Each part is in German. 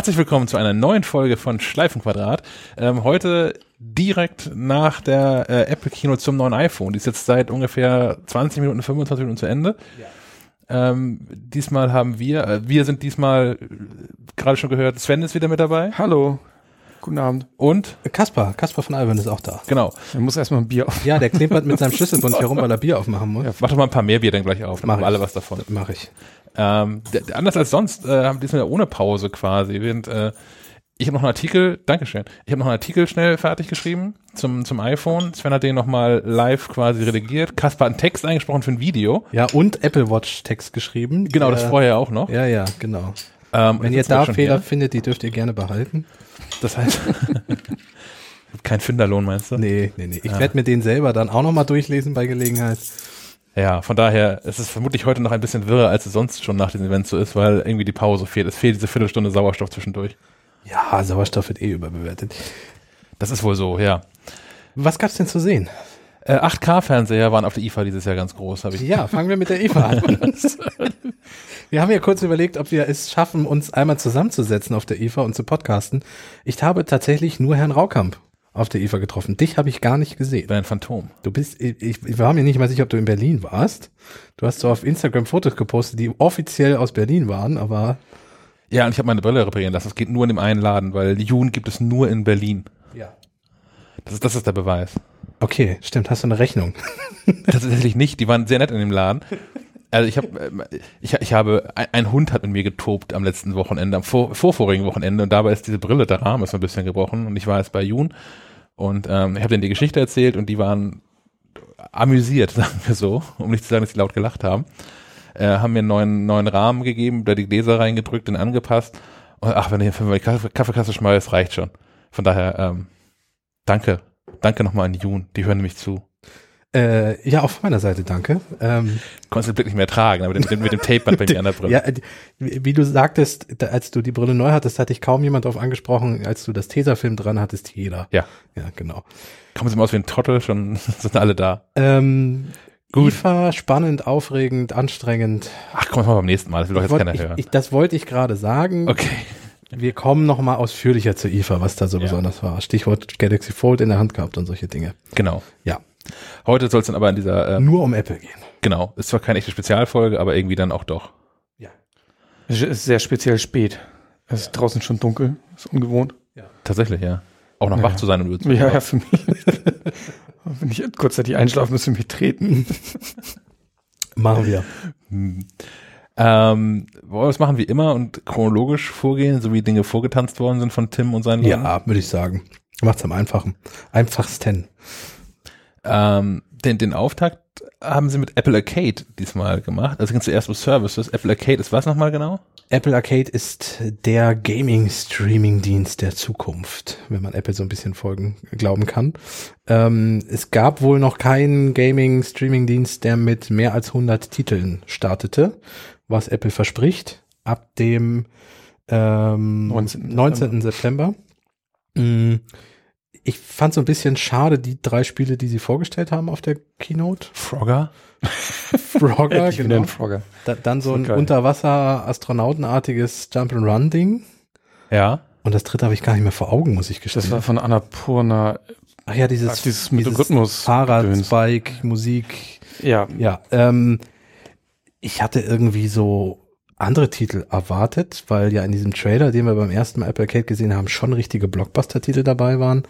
Herzlich willkommen zu einer neuen Folge von Schleifenquadrat. Ähm, heute direkt nach der äh, Apple Kino zum neuen iPhone. Die ist jetzt seit ungefähr 20 Minuten, 25 Minuten zu Ende. Ja. Ähm, diesmal haben wir, äh, wir sind diesmal äh, gerade schon gehört, Sven ist wieder mit dabei. Hallo. Guten Abend. Und? Kaspar, Kaspar von Alban ist auch da. Genau. Er muss erstmal ein Bier auf. Ja, der klimpert mit seinem Schlüsselbund herum, weil er Bier aufmachen muss. Ja, mach doch mal ein paar mehr Bier dann gleich auf. Dann mach alle was davon. Das mache ich. Ähm, anders als sonst äh, haben wir diesmal ohne Pause quasi. Während, äh, ich habe noch einen Artikel, Dankeschön, ich habe noch einen Artikel schnell fertig geschrieben zum, zum iPhone. Sven hat den nochmal live quasi redigiert. Kaspar hat einen Text eingesprochen für ein Video. Ja, und Apple Watch Text geschrieben. Genau, das vorher auch noch. Ja, ja, genau. Ähm, Wenn ihr da Fehler hier. findet, die dürft ihr gerne behalten. Das heißt, kein Finderlohn meinst du? Nee, nee, nee. Ich ja. werde mir den selber dann auch nochmal durchlesen bei Gelegenheit. Ja, von daher, es ist vermutlich heute noch ein bisschen wirrer, als es sonst schon nach dem Event so ist, weil irgendwie die Pause fehlt. Es fehlt diese Viertelstunde Sauerstoff zwischendurch. Ja, Sauerstoff wird eh überbewertet. Das ist wohl so, ja. Was gab's denn zu sehen? Äh, 8K-Fernseher waren auf der IFA dieses Jahr ganz groß, habe ich. Ja, fangen wir mit der IFA an. wir haben ja kurz überlegt, ob wir es schaffen, uns einmal zusammenzusetzen auf der IFA und zu podcasten. Ich habe tatsächlich nur Herrn Raukamp auf der IFA getroffen. Dich habe ich gar nicht gesehen. Dein Phantom. Du bist, ich, ich war mir nicht mal sicher, ob du in Berlin warst. Du hast so auf Instagram Fotos gepostet, die offiziell aus Berlin waren, aber. Ja, und ich habe meine Brille reparieren lassen. Es geht nur in dem einen Laden, weil Jun gibt es nur in Berlin. Ja. Das ist, das ist der Beweis. Okay, stimmt. Hast du eine Rechnung? Tatsächlich nicht. Die waren sehr nett in dem Laden. Also ich habe, äh, ich, ich habe, ein, Hund hat mit mir getobt am letzten Wochenende, am vor, vorvorigen Wochenende und dabei ist diese Brille, der Rahmen ist ein bisschen gebrochen und ich war jetzt bei Jun und ähm, ich habe denen die Geschichte erzählt und die waren amüsiert, sagen wir so, um nicht zu sagen, dass sie laut gelacht haben. Äh, haben mir einen neuen, neuen Rahmen gegeben, da die Gläser reingedrückt und angepasst. Und ach, wenn ich die Kaffeekasse schmeiß, reicht schon. Von daher, ähm, danke. Danke nochmal an Jun, die hören nämlich zu. Äh, ja, auf meiner Seite, danke. Ähm, Konntest du den Blick nicht mehr tragen, aber mit dem, mit dem Tape bei mir an der Brille. Ja, wie du sagtest, als du die Brille neu hattest, hatte ich kaum jemand darauf angesprochen. Als du das Tesafilm dran hattest, jeder. Ja. Ja, genau. Kommen sie mal aus wie ein Trottel, schon sind alle da. Ähm, Gut. IFA, spannend, aufregend, anstrengend. Ach, komm mal beim nächsten Mal, das will doch jetzt keiner hören. Ich, das wollte ich gerade sagen. Okay. Wir kommen noch mal ausführlicher zu IFA, was da so ja. besonders war. Stichwort Galaxy Fold in der Hand gehabt und solche Dinge. Genau. Ja. Heute soll es dann aber in dieser äh, nur um Apple gehen. Genau, ist zwar keine echte Spezialfolge, aber irgendwie dann auch doch. Ja. Es ist sehr speziell spät. Es ist ja. draußen schon dunkel, ist ungewohnt. Ja. Tatsächlich, ja. Auch noch ja. wach zu sein und Ja, ja, für mich. Wenn ich kurzzeitig einschlafe, müssen wir treten. Machen wir. Hm. Ähm, wollen wir machen wie immer und chronologisch vorgehen, so wie Dinge vorgetanzt worden sind von Tim und seinen Leuten? Ja, würde ich sagen. Macht's am einfachen. Einfachsten. Ähm, den, den Auftakt haben sie mit Apple Arcade diesmal gemacht. Also ging zuerst um Services. Apple Arcade ist was nochmal genau? Apple Arcade ist der Gaming-Streaming-Dienst der Zukunft, wenn man Apple so ein bisschen folgen glauben kann. Ähm, es gab wohl noch keinen Gaming-Streaming-Dienst, der mit mehr als 100 Titeln startete, was Apple verspricht. Ab dem ähm, 19. 19. September. Mm ich fand so ein bisschen schade, die drei Spiele, die sie vorgestellt haben auf der Keynote. Frogger? Frogger, genau. Frogger. Da, dann so ein Unterwasser-Astronautenartiges Jump-and-Run-Ding. Ja. Und das dritte habe ich gar nicht mehr vor Augen, muss ich gestehen. Das war von Annapurna. Ach ja, dieses, Ach, dieses, dieses Rhythmus. Fahrrad, Bike, Musik. Ja. Ja. Ähm, ich hatte irgendwie so andere Titel erwartet, weil ja in diesem Trailer, den wir beim ersten Mal Apple Arcade gesehen haben, schon richtige Blockbuster-Titel dabei waren.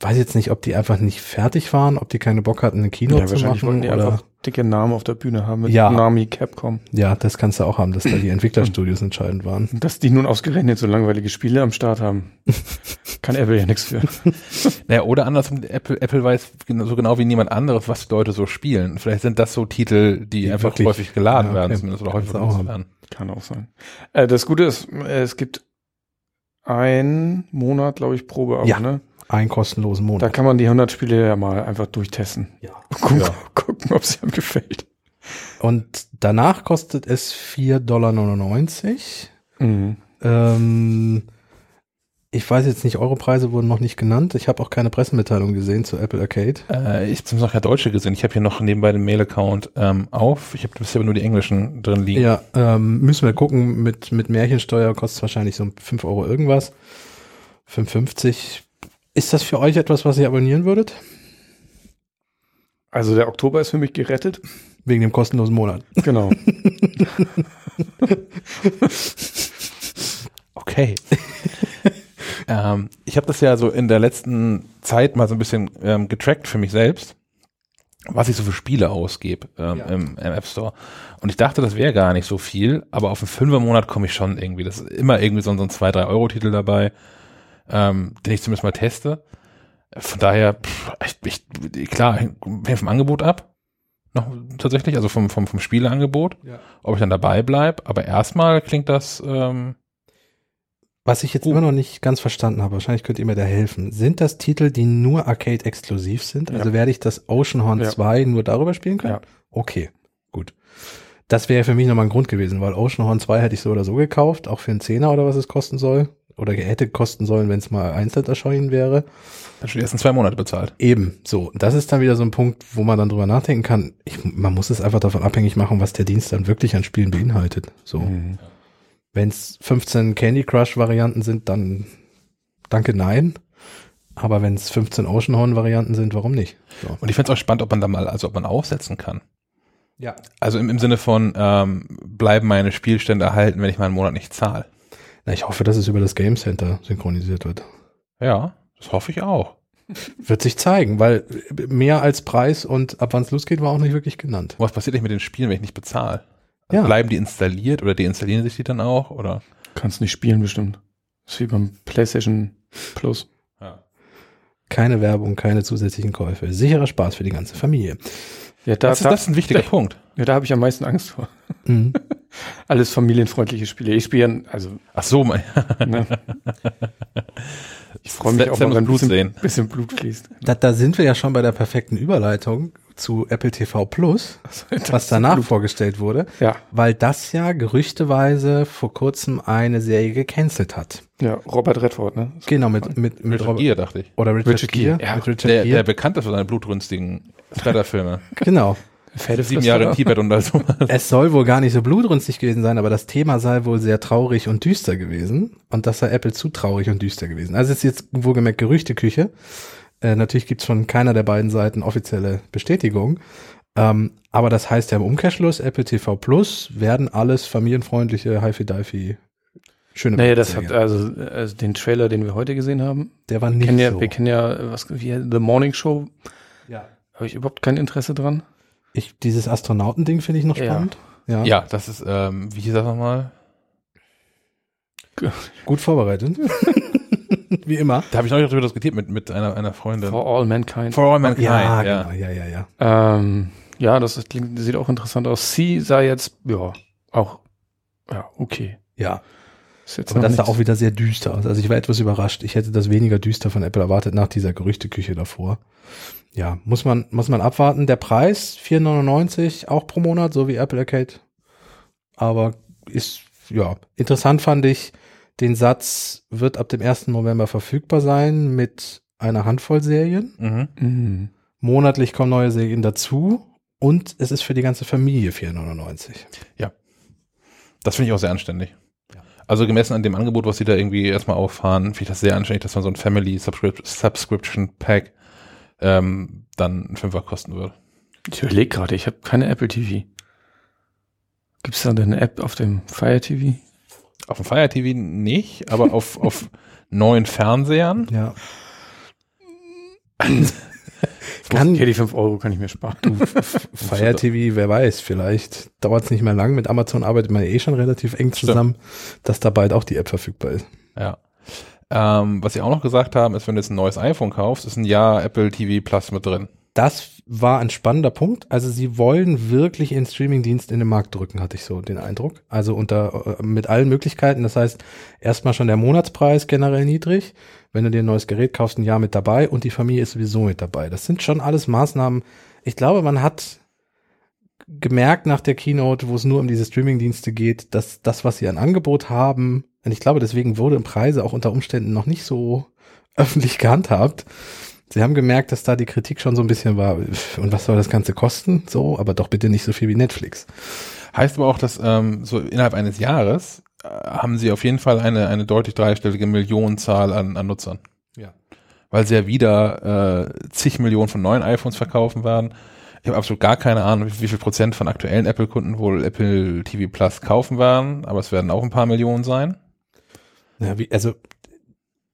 Weiß jetzt nicht, ob die einfach nicht fertig waren, ob die keine Bock hatten, eine Kino ja, zu machen. Oder dicke Namen auf der Bühne haben mit ja. Nami, Capcom. Ja, das kannst du auch haben, dass da die Entwicklerstudios entscheidend waren. Dass die nun ausgerechnet so langweilige Spiele am Start haben. Kann Apple ja nichts für. Naja, oder andersrum, Apple, Apple weiß so genau wie niemand anderes, was Leute so spielen. Vielleicht sind das so Titel, die, die einfach wirklich? häufig geladen ja, werden, zumindest oder häufig auch werden. Kann auch sein. Äh, das Gute ist, es gibt ein Monat, glaube ich, Probe, ja. ne? Einen kostenlosen Monat. Da kann man die 100 Spiele ja mal einfach durchtesten. Ja. Gucken, ja. gucken ob es einem gefällt. Und danach kostet es 4,99 Dollar. Mhm. Ähm, Ich weiß jetzt nicht, eure Preise wurden noch nicht genannt. Ich habe auch keine Pressemitteilung gesehen zu Apple Arcade. Äh, ich habe noch keine deutsche gesehen. Ich habe hier noch nebenbei den Mail-Account ähm, auf. Ich habe bisher nur die englischen drin liegen. Ja, ähm, müssen wir gucken. Mit, mit Märchensteuer kostet es wahrscheinlich so 5 Euro irgendwas. 5,50. Ist das für euch etwas, was ihr abonnieren würdet? Also der Oktober ist für mich gerettet. Wegen dem kostenlosen Monat. Genau. Okay. ähm, ich habe das ja so in der letzten Zeit mal so ein bisschen ähm, getrackt für mich selbst, was ich so für Spiele ausgebe ähm, Ja. im, im App Store. Und ich dachte, das wäre gar nicht so viel, aber auf einen Fünfermonat komme ich schon irgendwie. Das ist immer irgendwie so, so ein 2-3 Euro Titel dabei, ähm, den ich zumindest mal teste. Von daher, pff, ich, ich, klar, hängt vom Angebot ab. Noch tatsächlich, also vom, vom, vom Spieleangebot, Ja. ob ich dann dabei bleib. Aber erstmal klingt das ähm, Was ich jetzt immer noch nicht ganz verstanden habe, wahrscheinlich könnt ihr mir da helfen. Sind das Titel, die nur Arcade-exklusiv sind? Also Ja. werde ich das Oceanhorn Ja. 2 nur darüber spielen können? Ja. Okay, gut. Das wäre für mich nochmal ein Grund gewesen, weil Oceanhorn 2 hätte ich so oder so gekauft, auch für einen Zehner oder was es kosten soll. Oder hätte kosten sollen, wenn es mal einzeln erschienen wäre. dann schon die ersten zwei Monate bezahlt. Eben, so. Das ist dann wieder so ein Punkt, wo man dann drüber nachdenken kann. Ich, man muss es einfach davon abhängig machen, was der Dienst dann wirklich an Spielen beinhaltet. So. Mhm. Wenn es 15 Candy Crush Varianten sind, dann danke nein. Aber wenn es 15 Oceanhorn Varianten sind, warum nicht? So. Und ich find's auch spannend, ob man da mal, also ob man aufsetzen kann. Ja. Also im, im Sinne von, ähm, bleiben meine Spielstände erhalten, wenn ich mal einen Monat nicht zahle. Na, ich hoffe, dass es über das Game Center synchronisiert wird. Ja, das hoffe ich auch. Wird sich zeigen, weil mehr als Preis und ab wann es losgeht, war auch nicht wirklich genannt. Was passiert nicht mit den Spielen, wenn ich nicht bezahle? Also Ja. Bleiben die installiert oder deinstallieren sich die dann auch? Oder? Kannst nicht spielen bestimmt. Das ist wie beim PlayStation Plus. Ja. Keine Werbung, keine zusätzlichen Käufe. Sicherer Spaß für die ganze Familie. Ja, da, Das, ist, da, das ist ein wichtiger Punkt. ja, da habe ich am meisten Angst vor. Mhm. Alles familienfreundliche Spiele. Ich spiele, ja- also, Ach so, mein, ne? Ich freue mich Sam auch wenn ein Blut bisschen, sehen. bisschen Blut fließt. Da, da sind wir ja schon bei der perfekten Überleitung zu Apple TV Plus, was danach vorgestellt wurde, Ja, weil das ja gerüchteweise vor kurzem eine Serie gecancelt hat. ja, Robert Redford, ne? Genau, mit, mit, mit Richard Robert, Gere, dachte ich. oder Richard, Richard Gere. Gere, ja. mit Richard Der, Gere. der bekannt ist für seine blutrünstigen Shredder-Filme. genau. Sieben Jahre in Tibet und also. Es soll wohl gar nicht so blutrünstig gewesen sein, aber das Thema sei wohl sehr traurig und düster gewesen. Und das sei Apple zu traurig und düster gewesen. Also es ist jetzt wohlgemerkt Gerüchteküche. Äh, natürlich gibt's von keiner der beiden Seiten offizielle Bestätigung. Ähm, aber das heißt ja im Umkehrschluss, Apple TV Plus werden alles familienfreundliche Hi-Fi-Di-Fi schöne Naja, das hat also, also den Trailer, den wir heute gesehen haben. Der war Wir nicht kennen ja, so. wir kennen ja was wie The Morning Show. ja. Habe ich überhaupt kein Interesse dran. Ich, dieses Astronautending finde ich noch Ja. spannend. Ja. Ja, das ist, ähm, wie hieß das nochmal? Gut vorbereitet. Wie immer. Da habe ich neulich darüber diskutiert mit, mit einer, einer Freundin. For All Mankind. For All Mankind, Ja, ja. genau. Ja, ja, ja. Ähm, ja, das klingt, sieht auch interessant aus. Sie sah jetzt, ja, auch, ja, okay. Ja. Ist jetzt Aber das sah auch wieder sehr düster aus. Also ich war etwas überrascht. Ich hätte das weniger düster von Apple erwartet nach dieser Gerüchteküche davor. Ja, muss man, muss man abwarten. Der Preis 4,99 auch pro Monat, so wie Apple Arcade. Aber ist, ja, interessant fand ich, den Satz wird ab dem 1. November verfügbar sein mit einer Handvoll Serien. Mhm. Mhm. Monatlich kommen neue Serien dazu und es ist für die ganze Familie 4,99. Das finde ich auch sehr anständig. Ja. Also gemessen an dem Angebot, was sie da irgendwie erstmal auffahren, finde ich das sehr anständig, dass man so ein Family Subscrip Subscription Pack ähm, dann einen Fünfer kosten würde. Ich überlege gerade, ich habe keine Apple TV. Gibt es da denn eine App auf dem Fire TV? Auf dem Fire TV nicht, aber auf, auf neuen Fernsehern. Ja. Kann, Okay, die 5 Euro kann ich mir sparen. Fire TV, wer weiß, vielleicht dauert es nicht mehr lang. Mit Amazon arbeitet man eh schon relativ eng zusammen, dass da bald auch die App verfügbar ist. Ja. Ähm, was sie auch noch gesagt haben, ist, wenn du jetzt ein neues iPhone kaufst, ist ein Jahr Apple TV Plus mit drin. Das war ein spannender Punkt. Also sie wollen wirklich ihren Streamingdienst in den Markt drücken, hatte ich so den Eindruck. Also unter äh, mit allen Möglichkeiten. Das heißt, erstmal schon der Monatspreis generell niedrig. Wenn du dir ein neues Gerät kaufst, ein Jahr mit dabei und die Familie ist sowieso mit dabei. Das sind schon alles Maßnahmen. Ich glaube, man hat gemerkt nach der Keynote, wo es nur um diese Streamingdienste geht, dass das, was sie an Angebot haben, und ich glaube, deswegen wurde im Preise auch unter Umständen noch nicht so öffentlich gehandhabt. Sie haben gemerkt, dass da die Kritik schon so ein bisschen war, und was soll das Ganze kosten? So, aber doch bitte nicht so viel wie Netflix. Heißt aber auch, dass ähm, so innerhalb eines Jahres äh, haben sie auf jeden Fall eine, eine deutlich dreistellige Millionenzahl an, an Nutzern. Ja. Weil sie ja wieder äh, zig Millionen von neuen iPhones verkaufen werden. Ich habe absolut gar keine Ahnung, wie, viel Prozent von aktuellen Apple-Kunden wohl Apple TV Plus kaufen werden, aber es werden auch ein paar Millionen sein. Ja, wie, also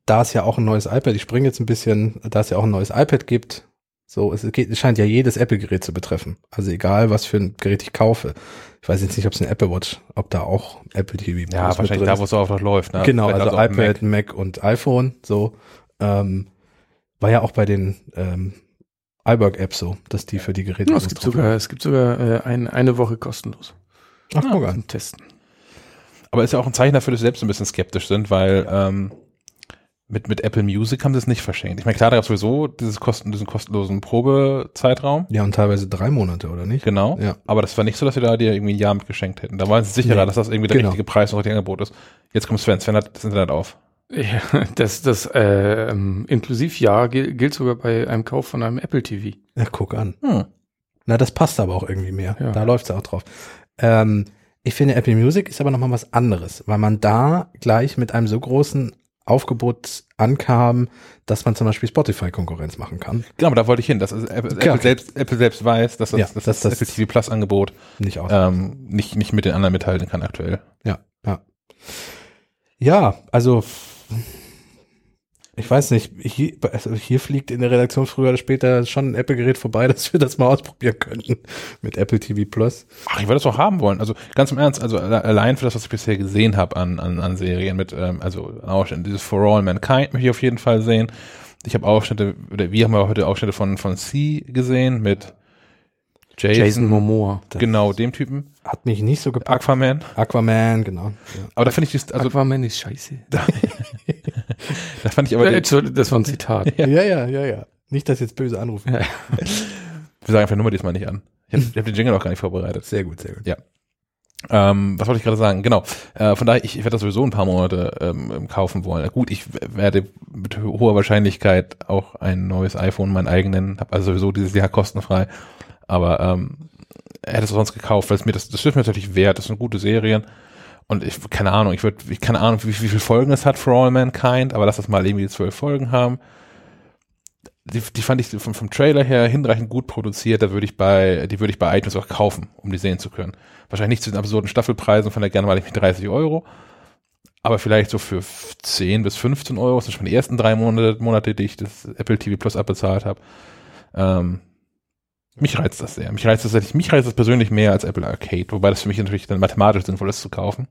da es ja auch ein neues iPad, ich springe jetzt ein bisschen, da es ja auch ein neues iPad gibt, so, es, geht, es scheint ja jedes Apple-Gerät zu betreffen. Also egal, was für ein Gerät ich kaufe. Ich weiß jetzt nicht, ob es eine Apple Watch, ob da auch Apple TV Ja, Plus mit wahrscheinlich da, ist. wo es auch noch läuft. Ne? Genau, Vielleicht also auch iPad, Mac. Mac. und iPhone, so. Ähm, war ja auch bei den ähm, iWork-Apps so, dass die für die Geräte Ja, es gibt sogar, es gibt sogar äh, ein, eine Woche kostenlos. Ach, guck an. zum Testen. Aber ist ja auch ein Zeichen dafür, dass sie selbst ein bisschen skeptisch sind, weil ähm, mit, mit Apple Music haben sie es nicht verschenkt. Ich meine, klar, da gab es sowieso dieses kosten, diesen kostenlosen Probezeitraum. Ja, und teilweise drei Monate, oder nicht? Genau. Ja. Aber das war nicht so, dass sie da dir irgendwie ein Jahr mit geschenkt hätten. Da waren sie sicherer, Nee. dass das irgendwie der Genau. richtige Preis und das richtige Angebot ist. Jetzt kommt Sven. Sven hat das Internet auf. Ja, das, das äh, ähm, Inklusivjahr gil- gilt sogar bei einem Kauf von einem Apple TV. Ja, guck an. Hm. Na, das passt aber auch irgendwie mehr. Ja. Da läuft's auch drauf. Ähm, ich finde, Apple Music ist aber nochmal was anderes, weil man da gleich mit einem so großen Aufgebot ankam, dass man zum Beispiel Spotify-Konkurrenz machen kann. Genau, aber da wollte ich hin. Dass Apple. Apple, selbst, Apple selbst weiß, dass das, Ja, dass das, das- Apple TV Plus Angebot Nicht ähm, nicht, nicht mit den anderen mithalten kann aktuell. Ja, ja. Ja, also ich weiß nicht, hier, also hier fliegt in der Redaktion früher oder später schon ein Apple-Gerät vorbei, dass wir das mal ausprobieren könnten mit Apple TV Plus. Ach, ich würde das auch haben wollen. Also ganz im Ernst, also alle- allein für das, was ich bisher gesehen habe an, an, an Serien mit, ähm, also dieses For All Mankind möchte ich auf jeden Fall sehen. Ich habe Ausschnitte, oder wir haben ja heute Ausschnitte von, von C gesehen mit Jason, Jason Momoa. Das genau dem Typen, Hat mich nicht so gepackt. Aquaman. Aquaman, genau. Ja. Aber da finde ich, dies- also Aquaman ist scheiße. da fand ich aber, Äh, das war ein Zitat. ja, ja, ja, ja. Nicht, dass jetzt böse anrufen. Ja. wir sagen einfach Nummer diesmal nicht an. Ich habe hab den Jingle auch gar nicht vorbereitet. Sehr gut, sehr gut. Ähm, was wollte ich gerade sagen? Genau. Äh, von daher, ich, ich werde das sowieso ein paar Monate ähm, kaufen wollen. Gut, ich werde mit ho- hoher Wahrscheinlichkeit auch ein neues iPhone, mein eigenen, habe also sowieso dieses Jahr kostenfrei. Aber ähm, hätte es sonst gekauft, weil es mir das, das ist mir natürlich wert. Das sind gute Serien. Und ich, keine Ahnung, ich würde, ich keine Ahnung, wie, wie viele Folgen es hat For All Mankind, aber lass das mal irgendwie zwölf Folgen haben. Die, die fand ich vom, vom Trailer her hinreichend gut produziert, da würde ich bei, die würde ich bei iTunes auch kaufen, um die sehen zu können. Wahrscheinlich nicht zu den absurden Staffelpreisen von der gerne mal ich mich 30 Euro, aber vielleicht so für 10 bis 15 Euro, das sind schon die ersten drei Monate, Monate die ich das Apple TV Plus abbezahlt habe. Ähm, mich reizt das sehr. Mich reizt das, mich reizt das persönlich mehr als Apple Arcade, wobei das für mich natürlich dann mathematisch sinnvoll ist zu kaufen.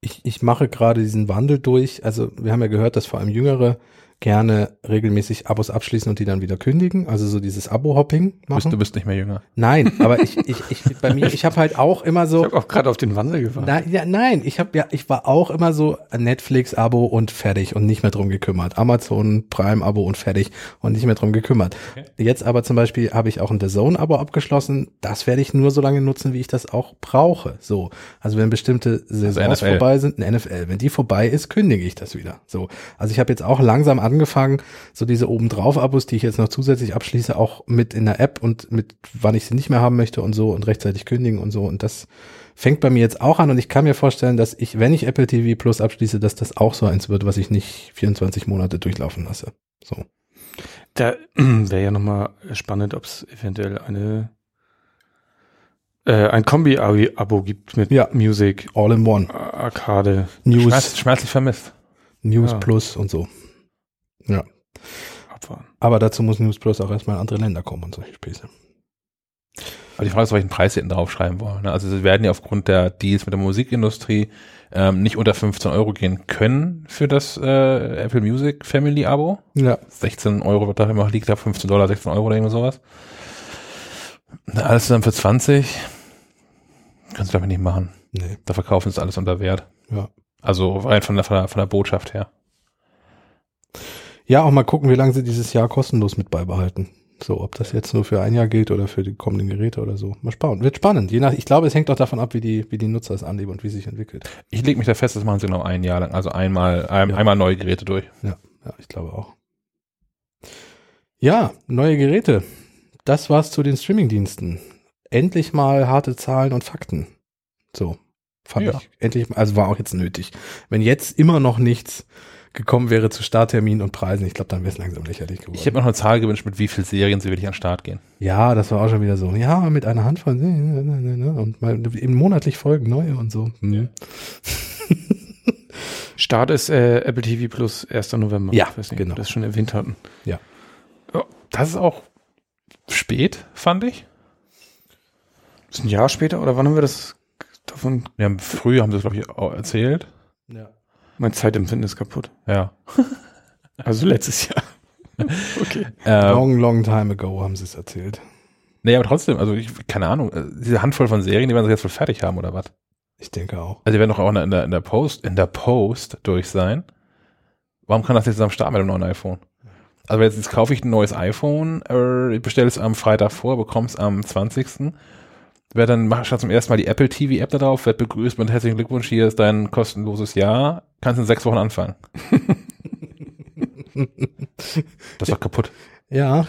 Ich, ich mache gerade diesen Wandel durch. Also wir haben ja gehört, dass vor allem Jüngere gerne regelmäßig Abos abschließen und die dann wieder kündigen. Also so dieses Abo-Hopping Du bist, machen. du bist nicht mehr jünger. Nein, aber ich, ich, ich bei mir, ich habe halt auch immer so. Ich habe auch gerade auf den Wandel gewartet. Nein, ja, nein, ich habe ja, ich war auch immer so ein Netflix-Abo und fertig und nicht mehr drum gekümmert. Amazon Prime-Abo und fertig und nicht mehr drum gekümmert. Jetzt aber zum Beispiel habe ich auch ein The Zone-Abo abgeschlossen. Das werde ich nur so lange nutzen, wie ich das auch brauche. So, also wenn bestimmte Saisons NFL. vorbei sind, eine NFL, wenn die vorbei ist, kündige ich das wieder. So, also ich habe jetzt auch langsam angefangen, so diese obendrauf-Abos, die ich jetzt noch zusätzlich abschließe, auch mit in der App und mit wann ich sie nicht mehr haben möchte und so und rechtzeitig kündigen und so und das fängt bei mir jetzt auch an und ich kann mir vorstellen, dass ich, wenn ich Apple TV Plus abschließe, dass das auch so eins wird, was ich nicht 24 Monate durchlaufen lasse. So. Da wäre ja nochmal spannend, ob es eventuell eine äh, ein Kombi-Abo gibt mit Ja. Music, All in one. Arcade. News, Schmerz, schmerzlich vermisst. News Ja. Plus und so. Ja. abfahren. Aber dazu muss News Plus auch erstmal in andere Länder kommen und solche Späße. Aber die Frage ist, welchen Preis sie hinten draufschreiben wollen. ne? Also sie werden ja aufgrund der Deals mit der Musikindustrie ähm, nicht unter 15 Euro gehen können für das äh, Apple Music Family Abo. Ja. 16 Euro wird da immer liegt da 15 Dollar, 16 Euro oder irgendwas sowas. Alles zusammen für 20. Kannst du ich nicht machen. Nee. Da verkaufen sie es alles unter Wert. Ja. Also rein von der, von der, von der Botschaft her. Ja, auch mal gucken, wie lange sie dieses Jahr kostenlos mit beibehalten. So, ob das jetzt nur für ein Jahr gilt oder für die kommenden Geräte oder so. Mal spannend. Wird spannend. Je nach, ich glaube, es hängt auch davon ab, wie die, wie die Nutzer es annehmen und wie es sich entwickelt. Ich lege mich da fest, das machen sie noch ein Jahr lang. Also einmal, ein, Ja. einmal neue Geräte durch. Ja, ja, ich glaube auch. Ja, neue Geräte. Das war's zu den Streamingdiensten. Endlich mal harte Zahlen und Fakten. So, fand Ja. ich endlich, also war auch jetzt nötig. Wenn jetzt immer noch nichts gekommen wäre zu Startterminen und Preisen, ich glaube, dann wäre es langsam lächerlich geworden. Ich habe mir noch eine Zahl gewünscht, mit wie viel Serien sie wirklich an den Start gehen. ja, das war auch schon wieder so. Ja, mit einer Handvoll und mal eben monatlich Folgen neue und so. Hm. Start ist äh, Apple TV Plus 1. November. Ja, nicht, genau. wir das schon erwähnt hatten. Das ist auch spät, fand ich. Ist ein Jahr später oder wann haben wir das davon? Wir haben früher, haben sie das, glaube ich, auch erzählt. Ja. Mein Zeitempfinden ist kaputt. Ja. Also letztes Jahr. okay. Äh, Long, long time ago haben sie es erzählt. nee, aber trotzdem, also ich, keine Ahnung, äh, diese Handvoll von Serien, die werden sie jetzt wohl fertig haben, oder was? Ich denke auch. Also die werden doch auch in der, in der, Post, in der Post durch sein. Warum kann das nicht zusammen starten mit dem neuen iPhone? Also jetzt, jetzt kaufe ich ein neues iPhone, äh, ich bestelle es am Freitag vor, bekomme es am 20. Wer dann dann zum ersten Mal die Apple TV App da drauf, wird begrüßt mit herzlichen Glückwunsch, hier ist dein kostenloses Jahr, kannst in sechs Wochen anfangen. das ist doch kaputt. Ja,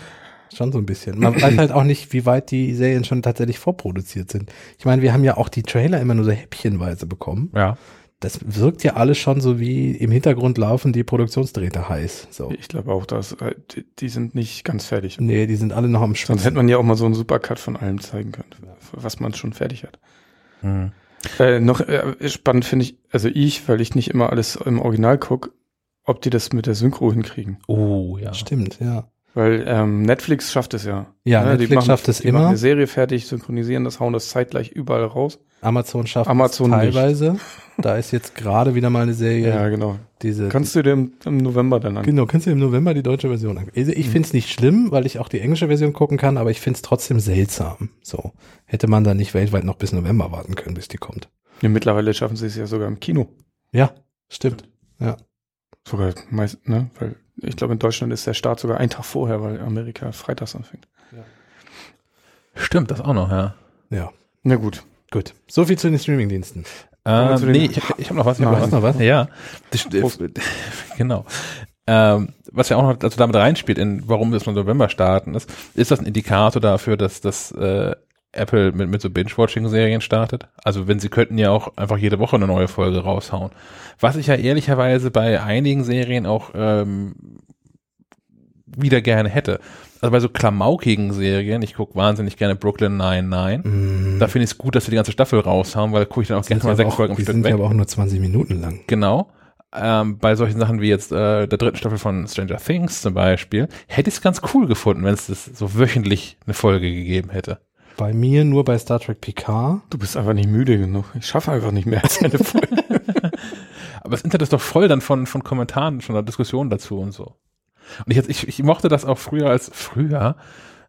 schon so ein bisschen. Man weiß halt auch nicht, wie weit die Serien schon tatsächlich vorproduziert sind. Ich meine, wir haben ja auch die Trailer immer nur so häppchenweise bekommen. Ja. Das wirkt ja alles schon so wie im Hintergrund laufen die Produktionsdrähte heiß. So. Ich glaube auch, dass äh, die, die sind nicht ganz fertig. Nee, die sind alle noch am Sonst Schwitzen. hätte man ja auch mal so einen Supercut von allem zeigen können, was man schon fertig hat. Hm. Äh, noch äh, spannend finde ich, also ich, weil ich nicht immer alles im Original gucke, ob die das mit der Synchro hinkriegen. Oh, ja. Stimmt, ja. Weil ähm, Netflix schafft es ja. Ja, Ne, die Netflix machen- schafft es die machen immer. eine Serie fertig, synchronisieren das, hauen das zeitgleich überall raus. Amazon schafft Amazon es nicht. teilweise. Da ist jetzt gerade wieder mal eine Serie, Ja, genau. diese. Kannst du dir im, im November dann an. Genau, kannst du im November die deutsche Version angucken. Also ich finde es nicht schlimm, weil ich auch die englische Version gucken kann, aber ich finde es trotzdem seltsam. So. Hätte man da nicht weltweit noch bis November warten können, bis die kommt. Ja, mittlerweile schaffen sie es ja sogar im Kino. Ja, stimmt. Sogar meist, ne? Weil ich glaube, in Deutschland ist der Start sogar einen Tag vorher, weil Amerika freitags anfängt. Stimmt, das auch noch, ja. Ja. Na gut. Gut. So viel zu den Streamingdiensten. Ähm, den- nee, ich, ich habe noch was. Ich hab noch Hast du noch was? Ja, das, Prost. genau. Ähm, was ja auch noch also damit reinspielt, in warum wir es im November starten, ist, ist das ein Indikator dafür, dass das äh, Apple mit, mit so Binge-Watching-Serien startet? Also wenn sie könnten ja auch einfach jede Woche eine neue Folge raushauen. Was ich ja ehrlicherweise bei einigen Serien auch ähm, wieder gerne hätte. Also bei so klamaukigen Serien, ich gucke wahnsinnig gerne Brooklyn 99. Mm, Da finde ich es gut, dass sie die ganze Staffel raushauen, weil gucke ich dann auch gerne mal sechs auch, Folgen am die Stück sind weg. ja aber auch nur 20 Minuten lang. Genau. Ähm, bei solchen Sachen wie jetzt äh, der dritten Staffel von Stranger Things zum Beispiel, hätte ich es ganz cool gefunden, wenn es das so wöchentlich eine Folge gegeben hätte. Bei mir nur bei Star Trek Picard. Du bist einfach nicht müde genug. Ich schaffe einfach nicht mehr als eine Folge. Aber das Internet ist doch voll dann von, von Kommentaren, von der Diskussion dazu und so. Und ich, jetzt- ich, ich mochte das auch früher als früher,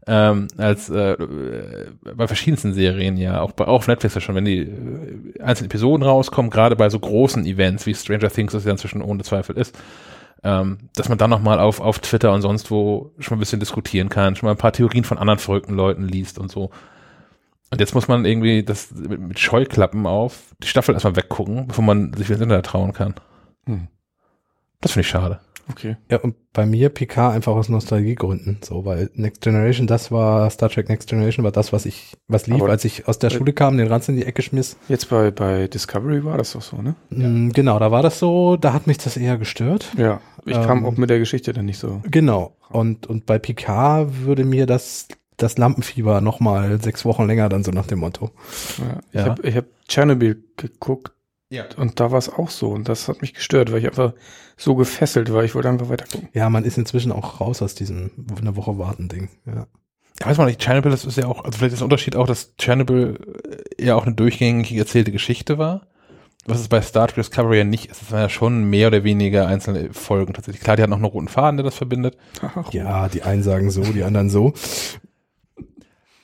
ähm, als äh, bei verschiedensten Serien ja, auch bei auch auf Netflix ja schon, wenn die äh, einzelnen Episoden rauskommen, gerade bei so großen Events wie Stranger Things, das ja inzwischen ohne Zweifel ist, ähm, dass man dann nochmal auf, auf Twitter und sonst wo schon mal ein bisschen diskutieren kann, schon mal ein paar Theorien von anderen verrückten Leuten liest und so. Und jetzt muss man irgendwie das mit, Scheuklappen auf die Staffel erstmal weggucken, bevor man sich ins Internet trauen kann. Hm. Das finde ich schade. Okay. Ja, und bei mir Picard einfach aus Nostalgiegründen. So, weil Next Generation, das war, Star Trek Next Generation war das, was ich, was lief, Aber- als ich aus der Schule kam, den Ranz in die Ecke schmiss. Jetzt bei, bei Discovery war das doch so, ne? Mm, Genau, da war das so, da hat mich das eher gestört. Ja. Ich Ähm, kam auch mit der Geschichte dann nicht so. Genau. Und, und bei Picard würde mir das, das Lampenfieber nochmal sechs Wochen länger dann so nach dem Motto. Ja. Ich Ja. habe ich hab Tschernobyl geguckt Ja. und da war es auch so. Und das hat mich gestört, weil ich einfach so gefesselt war. Ich wollte einfach weiter gucken. Ja, man ist inzwischen auch raus aus diesem eine Woche warten Ding. Ja. Ich weiß mal nicht, Chernobyl, das ist ja auch, also vielleicht ist der Unterschied auch, dass Chernobyl äh, ja auch eine durchgängig erzählte Geschichte war. Was es bei Star Trek Discovery ja nicht ist. Das waren ja schon mehr oder weniger einzelne Folgen tatsächlich. Klar, die hat noch einen roten Faden, der das verbindet. ja, die einen sagen so, die anderen so.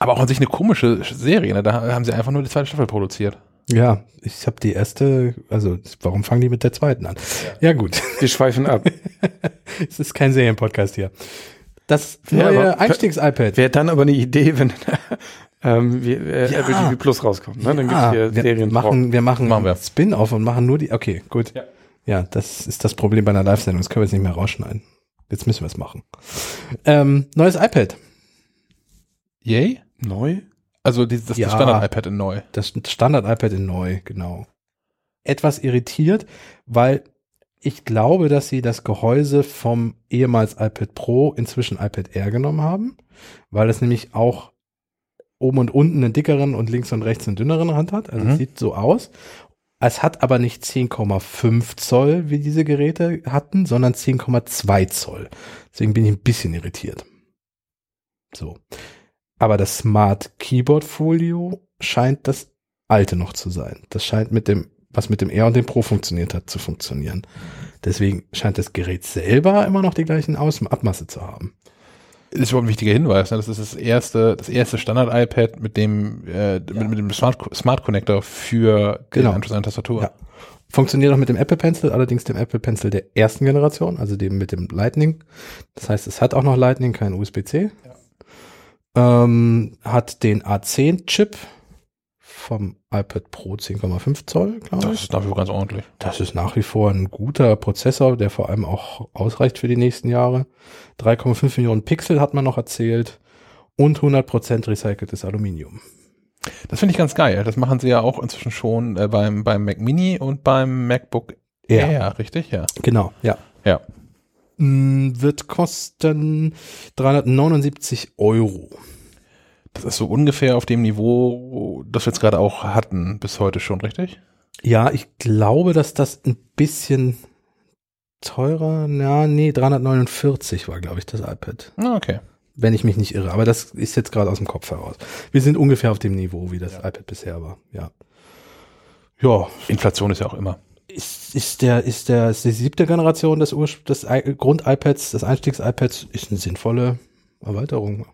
Aber auch an sich eine komische Serie. Ne? Da haben sie einfach nur die zweite Staffel produziert. Ja, ich habe die erste, also warum fangen die mit der zweiten an? Ja, gut. Wir schweifen ab. es ist kein Serienpodcast hier. das Ja, neue aber- Einstiegs-iPad. Wäre dann aber eine Idee, wenn ähm, wir, äh, Ja. Apple TV Plus rauskommt. Ne? Dann Ah, gibt's hier wir Serien machen, wir machen, Machen wir. Spin-off und machen nur die. Okay, gut. Ja. Ja. das ist das Problem bei einer Live-Sendung. Das können wir jetzt nicht mehr rausschneiden. Jetzt müssen wir es machen. Ähm, neues iPad. Yay? Neu? Also dieses, das, Ja. das Standard-iPad in neu. Das Standard-iPad in neu, genau. Etwas irritiert, weil ich glaube, dass sie das Gehäuse vom ehemals iPad Pro inzwischen iPad Air genommen haben, weil es nämlich auch oben und unten einen dickeren und links und rechts einen dünneren Rand hat. Also Mhm. es sieht so aus. Es hat aber nicht 10,5 Zoll, wie diese Geräte hatten, sondern 10,2 Zoll. Deswegen bin ich ein bisschen irritiert. So. Aber das Smart Keyboard Folio scheint das alte noch zu sein. Das scheint mit dem, was mit dem Air und dem Pro funktioniert hat, zu funktionieren. Deswegen scheint das Gerät selber immer noch die gleichen Abmaße zu haben. Das ist überhaupt ein wichtiger Hinweis. Ne? Das ist das erste, das erste Standard-iPad mit dem, äh, mit, mit dem Smart, Smart Connector für Genau. den Anschluss an Tastatur. Ja. Funktioniert auch mit dem Apple Pencil, allerdings dem Apple Pencil der ersten Generation, also dem mit dem Lightning. Das heißt, es hat auch noch Lightning, kein USB-C. Ähm, hat den A10-Chip vom iPad Pro 10,5 Zoll, glaube Das ich. ist dafür ganz ordentlich. Das ist nach wie vor ein guter Prozessor, der vor allem auch ausreicht für die nächsten Jahre. 3,5 Millionen Pixel hat man noch erzählt und 100% recyceltes Aluminium. Das finde ich ganz geil. Das machen sie ja auch inzwischen schon äh, beim, beim Mac Mini und beim MacBook Ja. Air, richtig? Ja. Genau, ja. Ja. Wird kosten 379 Euro. Das ist so ungefähr auf dem Niveau, das wir jetzt gerade auch hatten, bis heute schon, richtig? Ja, ich glaube, dass das ein bisschen teurer, ja, nee, 349 war, glaube ich, das iPad. Ah, Okay. Wenn ich mich nicht irre. Aber das ist jetzt gerade aus dem Kopf heraus. Wir sind ungefähr auf dem Niveau, wie das iPad bisher war, ja. Ja, Inflation ist ja auch immer. Ist, ist der, ist der, ist die siebte Generation des, Ur des Grund-iPads, des Einstiegs-iPads, ist eine sinnvolle Erweiterung.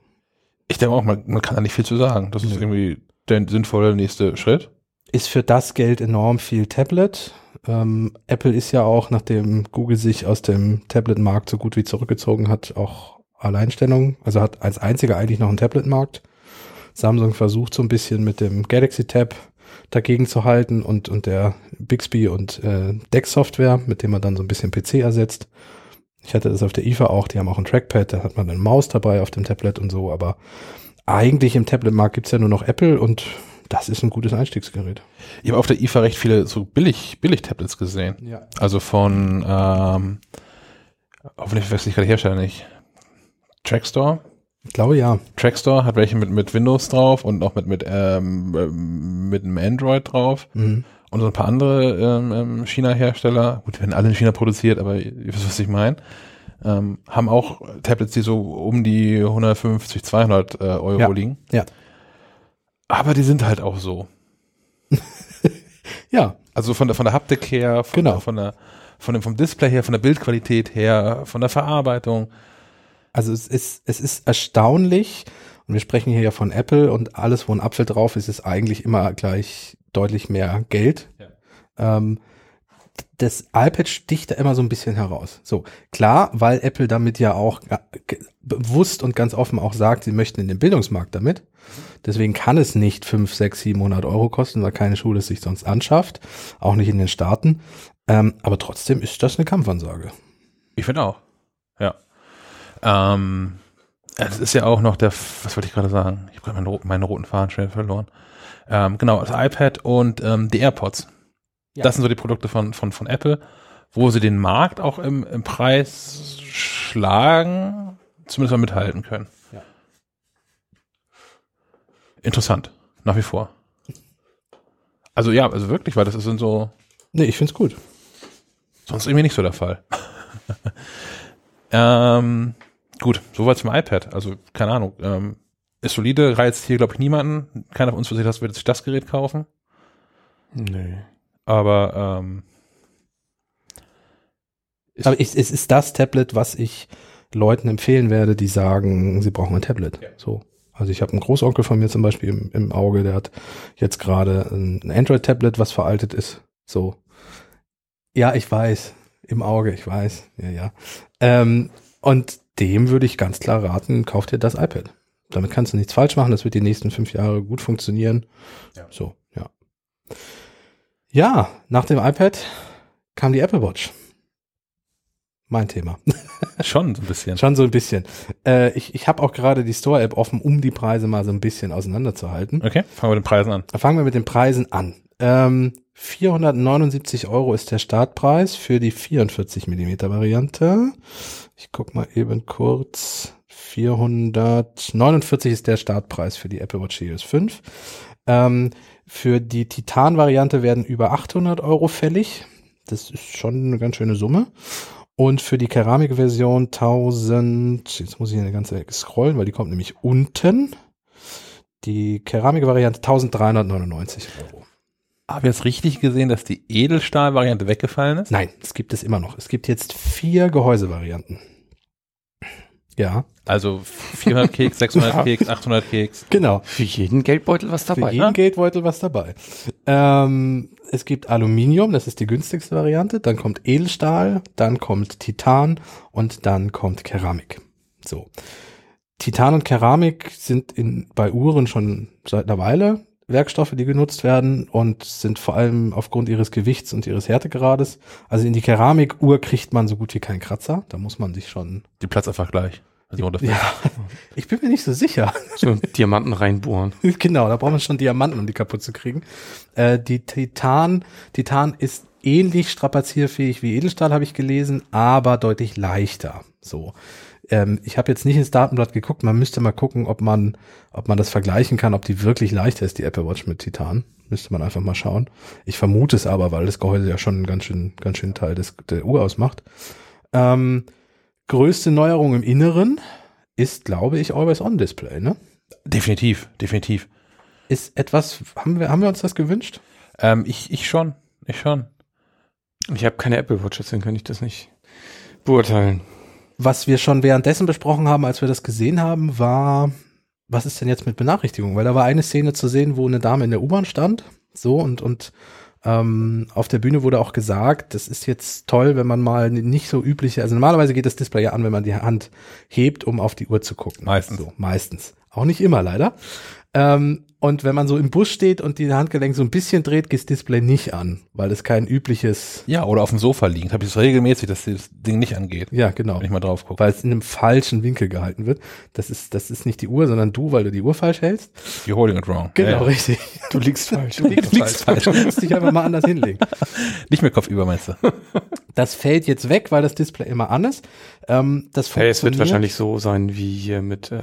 Ich denke auch, man, man kann da nicht viel zu sagen. Das ist irgendwie der sinnvolle nächste Schritt. ist für das Geld enorm viel Tablet. Ähm, Apple ist ja auch, nachdem Google sich aus dem Tablet-Markt so gut wie zurückgezogen hat, auch Alleinstellung, also hat als einziger eigentlich noch einen Tablet-Markt. Samsung versucht so ein bisschen mit dem Galaxy Tab dagegen zu halten und, und der Bixby und äh, Deck-Software, mit dem man dann so ein bisschen PC ersetzt. Ich hatte das auf der IFA auch, die haben auch ein Trackpad, da hat man eine Maus dabei auf dem Tablet und so, aber eigentlich im Tablet-Markt gibt's ja nur noch Apple und das ist ein gutes Einstiegsgerät. Ich habe auf der IFA recht viele so billig, billig Tablets gesehen. Ja. Also von, ähm, hoffentlich wechsle ich gerade Hersteller nicht. Trackstore. Ich glaube ja. Trackstore hat welche mit, mit Windows drauf und auch mit, mit, ähm, ähm, mit einem Android drauf. Mhm. Und so ein paar andere ähm, ähm, China-Hersteller, gut, die werden alle in China produziert, aber ihr wisst, was ich meine, ähm, haben auch Tablets, die so um die 150, 200 äh, Euro Ja. liegen. Ja. Aber die sind halt auch so. Ja, Also von der, von der Haptik her, von, Genau. der, von der, von dem, vom Display her, von der Bildqualität her, von der Verarbeitung. Also es ist, es ist erstaunlich, und wir sprechen hier ja von Apple und alles, wo ein Apfel drauf ist, ist eigentlich immer gleich deutlich mehr Geld. Ähm, das iPad sticht da immer so ein bisschen heraus. So, klar, weil Apple damit ja auch bewusst und ganz offen auch sagt, sie möchten in den Bildungsmarkt damit. Deswegen kann es nicht 5, 6, 700 Euro kosten, weil keine Schule es sich sonst anschafft. Auch nicht in den Staaten. Ähm, aber trotzdem ist das eine Kampfansage. Ich finde auch. Ja. Ähm, es ist ja auch noch der, was wollte ich gerade sagen? Ich habe gerade meine, roten Fahnen schnell verloren. Ähm, genau, das iPad und ähm, die AirPods. Ja. Das sind so die Produkte von, von, von Apple, wo sie den Markt auch im, im Preis schlagen, zumindest mal mithalten können. Ja. Interessant, nach wie vor. Also ja, also wirklich, weil das sind so, Nee, ich find's gut. Sonst irgendwie nicht so der Fall. ähm, gut, soweit zum iPad. Also, keine Ahnung. Ähm, ist solide, reizt hier, glaube ich, niemanden. Keiner von uns wird sich das, wird sich das Gerät kaufen. Nee. Aber ähm, ist, Aber ich, es ist das Tablet, was ich Leuten empfehlen werde, die sagen, sie brauchen ein Tablet. Ja. So. Also ich habe einen Großonkel von mir zum Beispiel im, im Auge, der hat jetzt gerade ein Android-Tablet, was veraltet ist. So. Ja, ich weiß. Im Auge, ich weiß. Ja, ja. Ähm, und dem würde ich ganz klar raten, kauf dir das iPad. Damit kannst du nichts falsch machen, das wird die nächsten fünf Jahre gut funktionieren. Ja. So, ja. Ja, nach dem iPad kam die Apple Watch. Mein Thema. Schon so ein bisschen. Schon so ein bisschen. Äh, ich ich habe auch gerade die Store-App offen, um die Preise mal so ein bisschen auseinanderzuhalten. Okay, fangen wir mit den Preisen an. Fangen wir mit den Preisen an. Ähm, 479 Euro ist der Startpreis für die 44 Millimeter Variante. Ich guck mal eben kurz. 449 ist der Startpreis für die Apple Watch Series 5. Ähm, für die Titan-Variante werden über 800 Euro fällig. Das ist schon eine ganz schöne Summe. Und für die Keramikversion 1000, jetzt muss ich eine ganze Ecke scrollen, weil die kommt nämlich unten. Die Keramikvariante 1399 Euro. Habe ich jetzt richtig gesehen, dass die Edelstahl-Variante weggefallen ist? Nein, es gibt es immer noch. Es gibt jetzt vier Gehäusevarianten. Ja, Also 400 Keks, 600 Keks, 800 Keks. genau. Für jeden Geldbeutel was Für dabei. jeden Geldbeutel was dabei. Ähm, es gibt Aluminium, das ist die günstigste Variante. Dann kommt Edelstahl, dann kommt Titan und dann kommt Keramik. So. Titan und Keramik sind in, bei Uhren schon seit einer Weile Werkstoffe, die genutzt werden und sind vor allem aufgrund ihres Gewichts und ihres Härtegrades. Also in die Keramikuhr kriegt man so gut wie keinen Kratzer. Da muss man sich schon. Die Platz einfach gleich. Also runterfällt. Ja, ich bin mir nicht so sicher. So Diamanten reinbohren. genau, da braucht man schon Diamanten, um die kaputt zu kriegen. Äh, die Titan, Titan ist ähnlich strapazierfähig wie Edelstahl, habe ich gelesen, aber deutlich leichter. So. Ähm, ich habe jetzt nicht ins Datenblatt geguckt, man müsste mal gucken, ob man, ob man das vergleichen kann, ob die wirklich leichter ist, die Apple Watch mit Titan. Müsste man einfach mal schauen. Ich vermute es aber, weil das Gehäuse ja schon einen ganz schön, ganz schön Teil des, der Uhr ausmacht. Ähm, größte Neuerung im Inneren ist, glaube ich, Always-On-Display, ne? Definitiv, definitiv. Ist etwas, haben wir, haben wir uns das gewünscht? Ähm, ich, ich schon, ich schon. Ich habe keine Apple Watch, deswegen kann ich das nicht beurteilen. Was wir schon währenddessen besprochen haben, als wir das gesehen haben, war, was ist denn jetzt mit Benachrichtigung? Weil da war eine Szene zu sehen, wo eine Dame in der U-Bahn stand, so und und ähm, auf der Bühne wurde auch gesagt, das ist jetzt toll, wenn man mal nicht so übliche, also normalerweise geht das Display ja an, wenn man die Hand hebt, um auf die Uhr zu gucken. Meistens. So, meistens. Auch nicht immer leider. Ähm, und wenn man so im Bus steht und die Handgelenk so ein bisschen dreht, geht das Display nicht an, weil es kein übliches, Ja, oder auf dem Sofa liegend. Habe ich es regelmäßig, dass das Ding nicht angeht, ja genau, wenn ich mal drauf gucke. weil es in einem falschen Winkel gehalten wird. Das ist, das ist nicht die Uhr, sondern du, weil du die Uhr falsch hältst. You're holding it wrong. Genau, Ja, ja. richtig. Du liegst falsch. Du liegst falsch. Du musst dich einfach mal anders hinlegen. Nicht mehr kopfüber, meinst du? Das fällt jetzt weg, weil das Display immer an ist. Ähm, das Hey, es wird funktioniert- wahrscheinlich so sein wie hier mit äh,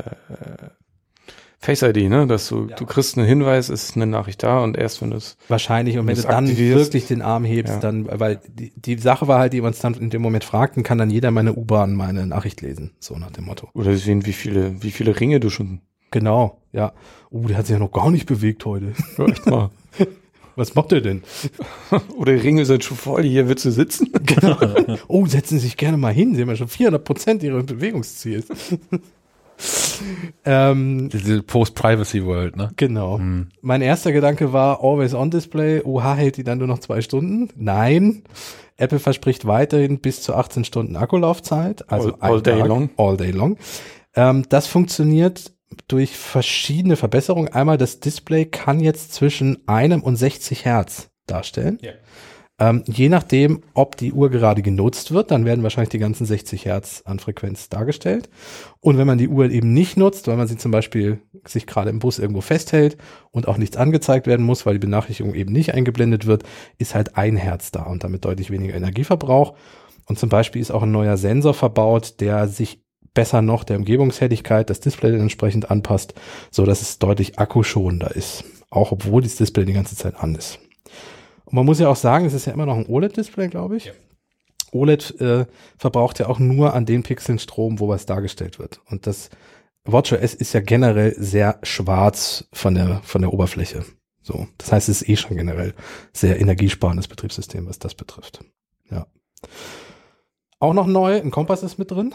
Face ID, ne? Dass du, du kriegst einen Hinweis, ist eine Nachricht da und erst wenn du es Wahrscheinlich. Und wenn du dann wirklich den Arm hebst, Ja. dann, weil die, die Sache war halt, die wir uns dann in dem Moment fragten, kann dann jeder meine U-Bahn meine Nachricht lesen. So nach dem Motto. oder sehen, wie viele, wie viele Ringe du schon Genau, ja. Uh, der hat sich ja noch gar nicht bewegt heute. Ja, echt mal. Was macht er denn? Oder die Ringe sind schon voll, hier willst du sitzen? Genau. Oh, setzen Sie sich gerne mal hin. Sie haben ja schon 400 Prozent Ihres Bewegungsziels. Ähm, Diese Post-Privacy-World, ne? genau. Hm. Mein erster Gedanke war Always On Display. Oha, hält die dann nur noch zwei Stunden? Nein. Apple verspricht weiterhin bis zu 18 Stunden Akkulaufzeit. Also All- all ein day Tag, long. All day long. Ähm, das funktioniert durch verschiedene Verbesserungen. Einmal das Display kann jetzt zwischen einem und 60 Hertz darstellen. Ja. Ähm, je nachdem, ob die Uhr gerade genutzt wird, dann werden wahrscheinlich die ganzen 60 Hertz an Frequenz dargestellt. Und wenn man die Uhr eben nicht nutzt, weil man sie zum Beispiel sich gerade im Bus irgendwo festhält und auch nichts angezeigt werden muss, weil die Benachrichtigung eben nicht eingeblendet wird, ist halt ein Hertz da und damit deutlich weniger Energieverbrauch. Und zum Beispiel ist auch ein neuer Sensor verbaut, der sich besser noch der Umgebungshelligkeit, das Display entsprechend anpasst, so dass es deutlich akkuschonender ist. Auch obwohl das Display die ganze Zeit an ist. Und man muss ja auch sagen, es ist ja immer noch ein OLED-Display, glaube ich. OLED äh, verbraucht ja auch nur an den Pixeln Strom, wo was dargestellt wird. Und das WatchOS ist ja generell sehr schwarz von der, von der Oberfläche. So. Das heißt, es ist eh schon generell sehr energiesparendes Betriebssystem, was das betrifft. Ja. Auch noch neu, ein Kompass ist mit drin.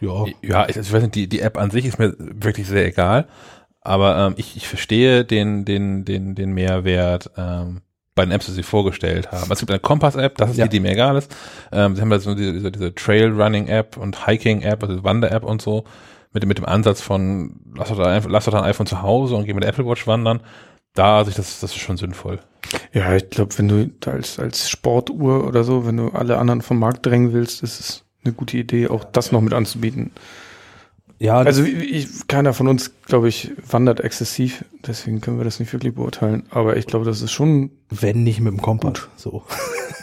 Ja. Ja, ich, ich weiß nicht, die, die App an sich ist mir wirklich sehr egal. Aber ähm, ich, ich verstehe den, den, den, den Mehrwert. Ähm, bei den Apps, die sie vorgestellt haben. Also es gibt eine Kompass-App, das ist Ja. die, die mir egal ist. Ähm, sie haben da so diese, diese, diese Trail-Running-App und Hiking-App, also Wander-App und so, mit, dem- mit dem Ansatz von, lass doch, dein, lass doch dein iPhone zu Hause und geh mit der Apple Watch wandern. Da sich das, das ist schon sinnvoll. Ja, ich glaube, wenn du da als, als Sportuhr oder so, wenn du alle anderen vom Markt drängen willst, ist es eine gute Idee, auch das noch mit anzubieten. Ja, Also ich, keiner von uns, glaube ich, wandert exzessiv, deswegen können wir das nicht wirklich beurteilen. Aber ich glaube, das ist schon wenn nicht mit dem Kompass. So.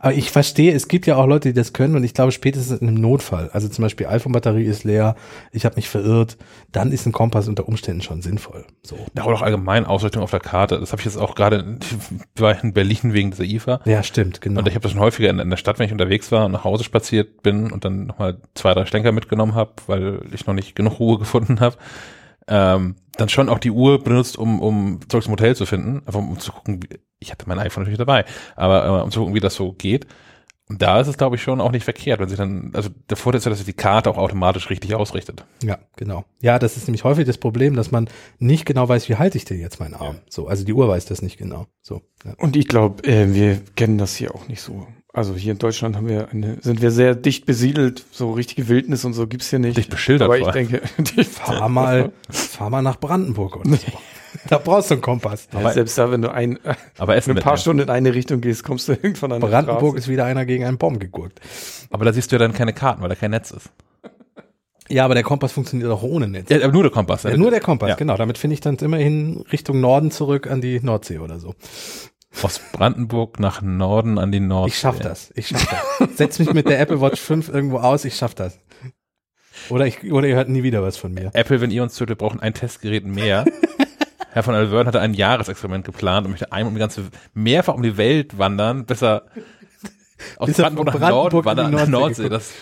Aber ich verstehe, es gibt ja auch Leute, die das können und ich glaube spätestens in einem Notfall, also zum Beispiel iPhone-Batterie ist leer, ich habe mich verirrt, dann ist ein Kompass unter Umständen schon sinnvoll. So. Ja, oder auch allgemein Ausrichtung auf der Karte. Das habe ich jetzt auch gerade, ich war in Berlin wegen dieser IFA. Ja, stimmt, genau. Und ich habe das schon häufiger in, in der Stadt, wenn ich unterwegs war und nach Hause spaziert bin und dann nochmal zwei, drei Schlenker mitgenommen habe, weil ich noch nicht genug Ruhe gefunden habe. Ähm, dann schon auch die Uhr benutzt, um, um zurück zum Hotel zu finden, einfach um zu gucken, wie, ich hatte mein iPhone natürlich dabei, aber äh, um zu gucken, wie das so geht. Und da ist es, glaube ich, schon auch nicht verkehrt, wenn sich dann, also der Vorteil ist ja, dass sich die Karte auch automatisch richtig ausrichtet. Ja, genau. Ja, das ist nämlich häufig das Problem, dass man nicht genau weiß, wie halte ich denn jetzt meinen Arm. So, also die Uhr weiß das nicht genau. So. Ja. Und ich glaube, äh, wir kennen das hier auch nicht so. Also hier in Deutschland haben wir eine, sind wir sehr dicht besiedelt, so richtige Wildnis und so gibt's hier nicht. Dicht beschildert Aber ich allem. denke, Fahr mal, fahr mal nach Brandenburg oder so. Da brauchst du einen Kompass. ja, selbst da, wenn du ein, Aber Essen ein paar mitnehmen. Stunden in eine Richtung gehst, kommst du irgendwann an Brandenburg Straße. ist wieder einer gegen einen Baum gegurkt. Aber da siehst du ja dann keine Karten, weil da kein Netz ist. Ja, aber der Kompass funktioniert auch ohne Netz. Ja, aber nur der Kompass. Ja, nur der Kompass, Ja. genau. Damit finde ich dann immerhin Richtung Norden zurück an die Nordsee oder so. Aus Brandenburg nach Norden an die Nordsee. Ich schaff das. Ich schaff das. Setz mich mit der Apple Watch 5 irgendwo aus, ich schaff das. Oder ich, oder ihr hört nie wieder was von mir. Apple, wenn ihr uns wir brauchen ein Testgerät mehr. Herr von Alverne hatte ein Jahresexperiment geplant und möchte einmal um die ganze, mehrfach um die Welt wandern, besser aus Bis er Brandenburg von nach Nord, Brandenburg wandern in die an Nordsee. Das,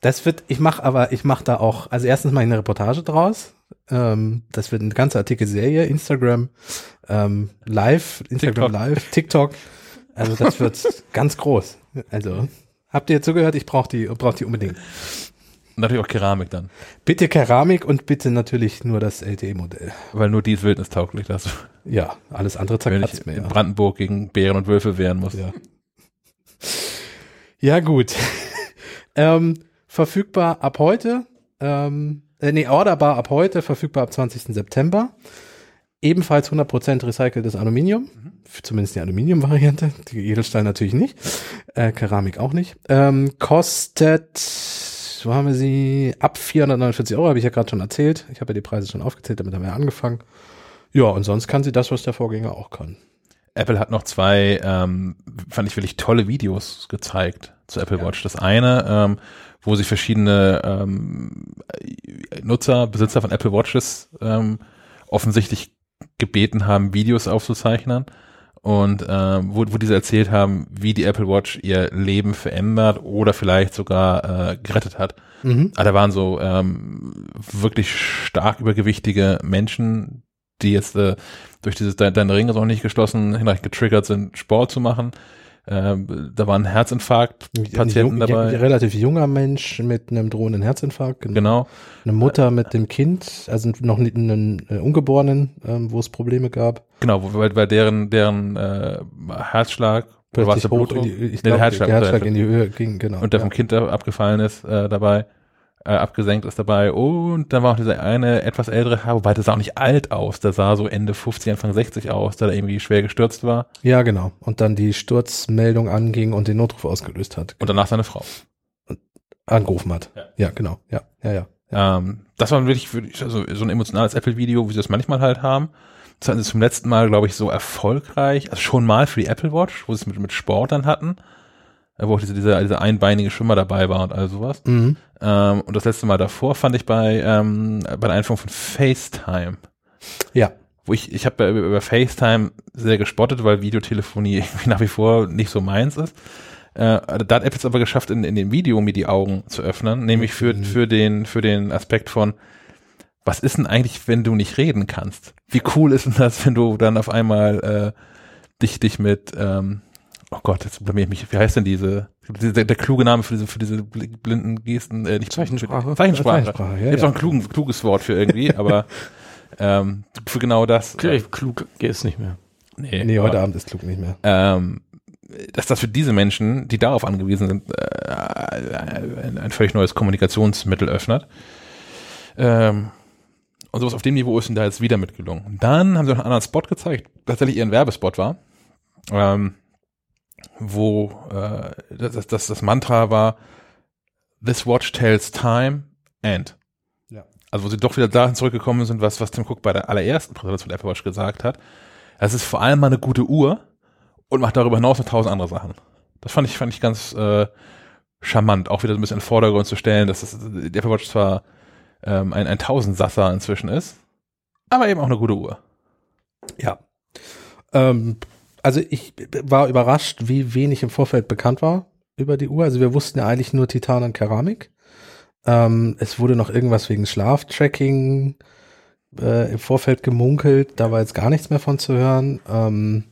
Das wird, ich mache aber, ich mache da auch, also erstens mache ich eine Reportage draus. Ähm, das wird eine ganze Artikelserie, Instagram ähm, Live, Instagram TikTok. Live, TikTok. Also das wird ganz groß. Also habt ihr zugehört? Ich brauche die, brauch die unbedingt. natürlich auch Keramik dann. Bitte Keramik und bitte natürlich nur das LTE-Modell. Weil nur die ist wildnistauglich, dass du, Ja, alles andere zerkratzt mir. in. Brandenburg gegen Bären und Wölfe wehren muss. Ja. Ja, gut. ähm, verfügbar ab heute. Ähm, äh, nee, orderbar ab heute, verfügbar ab 20. September. Ebenfalls 100% recyceltes Aluminium. Für Zumindest die Aluminium-Variante. Die Edelstahl natürlich nicht. Äh, Keramik auch nicht. Ähm, kostet, wo haben wir sie? Ab 449 Euro, habe ich ja gerade schon erzählt. Ich habe ja die Preise schon aufgezählt, damit haben wir ja angefangen. Ja, und sonst kann sie das, was der Vorgänger auch kann. Apple hat noch zwei, ähm, fand ich wirklich tolle Videos gezeigt zu Apple Watch. Das eine, ähm, wo sich verschiedene ähm, Nutzer, Besitzer von Apple Watches ähm, offensichtlich gebeten haben, Videos aufzuzeichnen und ähm, wo, wo diese erzählt haben, wie die Apple Watch ihr Leben verändert oder vielleicht sogar äh, gerettet hat. Mhm. Ah, da waren so ähm, wirklich stark übergewichtige Menschen, die jetzt äh, durch dieses de deine Ring ist auch nicht geschlossen, hinreichend getriggert sind, Sport zu machen. Ähm, da Herzinfarkt-Patienten ein, jung- dabei. Ein relativ junger Mensch mit einem drohenden Herzinfarkt. Genau. Genau. Eine Mutter mit dem Kind, also noch nicht einen äh, Ungeborenen, ähm, wo es Probleme gab. Genau, weil, weil deren, deren äh, Herzschlag war der hoch in die, ich Nee, glaub, der Herzschlag, der Herzschlag in die Höhe ging, genau. und der ja. vom Kind abgefallen ist äh, dabei, äh, abgesenkt ist dabei. Und dann war auch dieser eine etwas ältere Herr, wobei der sah auch nicht alt aus, der sah so Ende 50, Anfang 60 aus, der da irgendwie schwer gestürzt war. ja, genau. Und dann die Sturzmeldung anging und den Notruf ausgelöst hat. Und danach seine Frau. Angerufen hat. Ja. Ja, genau. Ja, ja, ja. Ähm, das war wirklich also so ein emotionales Apple-Video, wie sie das manchmal halt haben. Das hatten sie zum letzten Mal, glaube ich, so erfolgreich, also schon mal für die Apple Watch, wo sie es mit, mit Sport dann hatten, wo auch diese, diese, diese einbeinige Schwimmer dabei war und all sowas. Mhm. Ähm, und das letzte Mal davor fand ich bei, ähm, bei der Einführung von FaceTime. Ja. Wo ich, ich habe über, über FaceTime sehr gespottet, weil Videotelefonie irgendwie nach wie vor nicht so meins ist. Äh, da hat Apple es aber geschafft, in, in dem Video mir die Augen zu öffnen, nämlich für, Mhm. für, den, für den Aspekt von, was ist denn eigentlich, wenn du nicht reden kannst? Wie cool ist denn das, wenn du dann auf einmal äh, dich, dich mit, ähm, oh Gott, jetzt blamier ich mich, wie heißt denn diese, diese der, der kluge Name für diese, für diese bl- blinden Gesten, äh, nicht Zeichensprache? Zeichensprache. Zeichensprache, ja, Gibt auch ja. ein klugen, kluges Wort für irgendwie, aber ähm, für genau das. Klug geht es nicht mehr. Nee, Nee, heute aber, Abend ist klug nicht mehr. ähm, dass das für diese Menschen, die darauf angewiesen sind, äh, ein, ein völlig neues Kommunikationsmittel öffnet. Ähm, und sowas auf dem Niveau ist ihnen da jetzt wieder mitgelungen. Dann haben sie noch einen anderen Spot gezeigt, tatsächlich ihren Werbespot war, ähm, wo äh, das, das, das Mantra war, This watch tells time and. Ja. Also wo sie doch wieder dahin zurückgekommen sind, was, was Tim Cook bei der allerersten Präsentation der Apple Watch gesagt hat. Das ist vor allem mal eine gute Uhr und macht darüber hinaus noch tausend andere Sachen. Das fand ich, fand ich ganz äh, charmant, auch wieder so ein bisschen in den Vordergrund zu stellen, dass das, die Apple Watch zwar ähm, ein, ein Tausendsasser inzwischen ist, aber eben auch eine gute Uhr. Ja. Ähm, also ich war überrascht, wie wenig im Vorfeld bekannt war über die Uhr. Also wir wussten ja eigentlich nur Titan und Keramik. Ähm, es wurde noch irgendwas wegen Schlaftracking äh, im Vorfeld gemunkelt. Da war jetzt gar nichts mehr von zu hören. Ähm,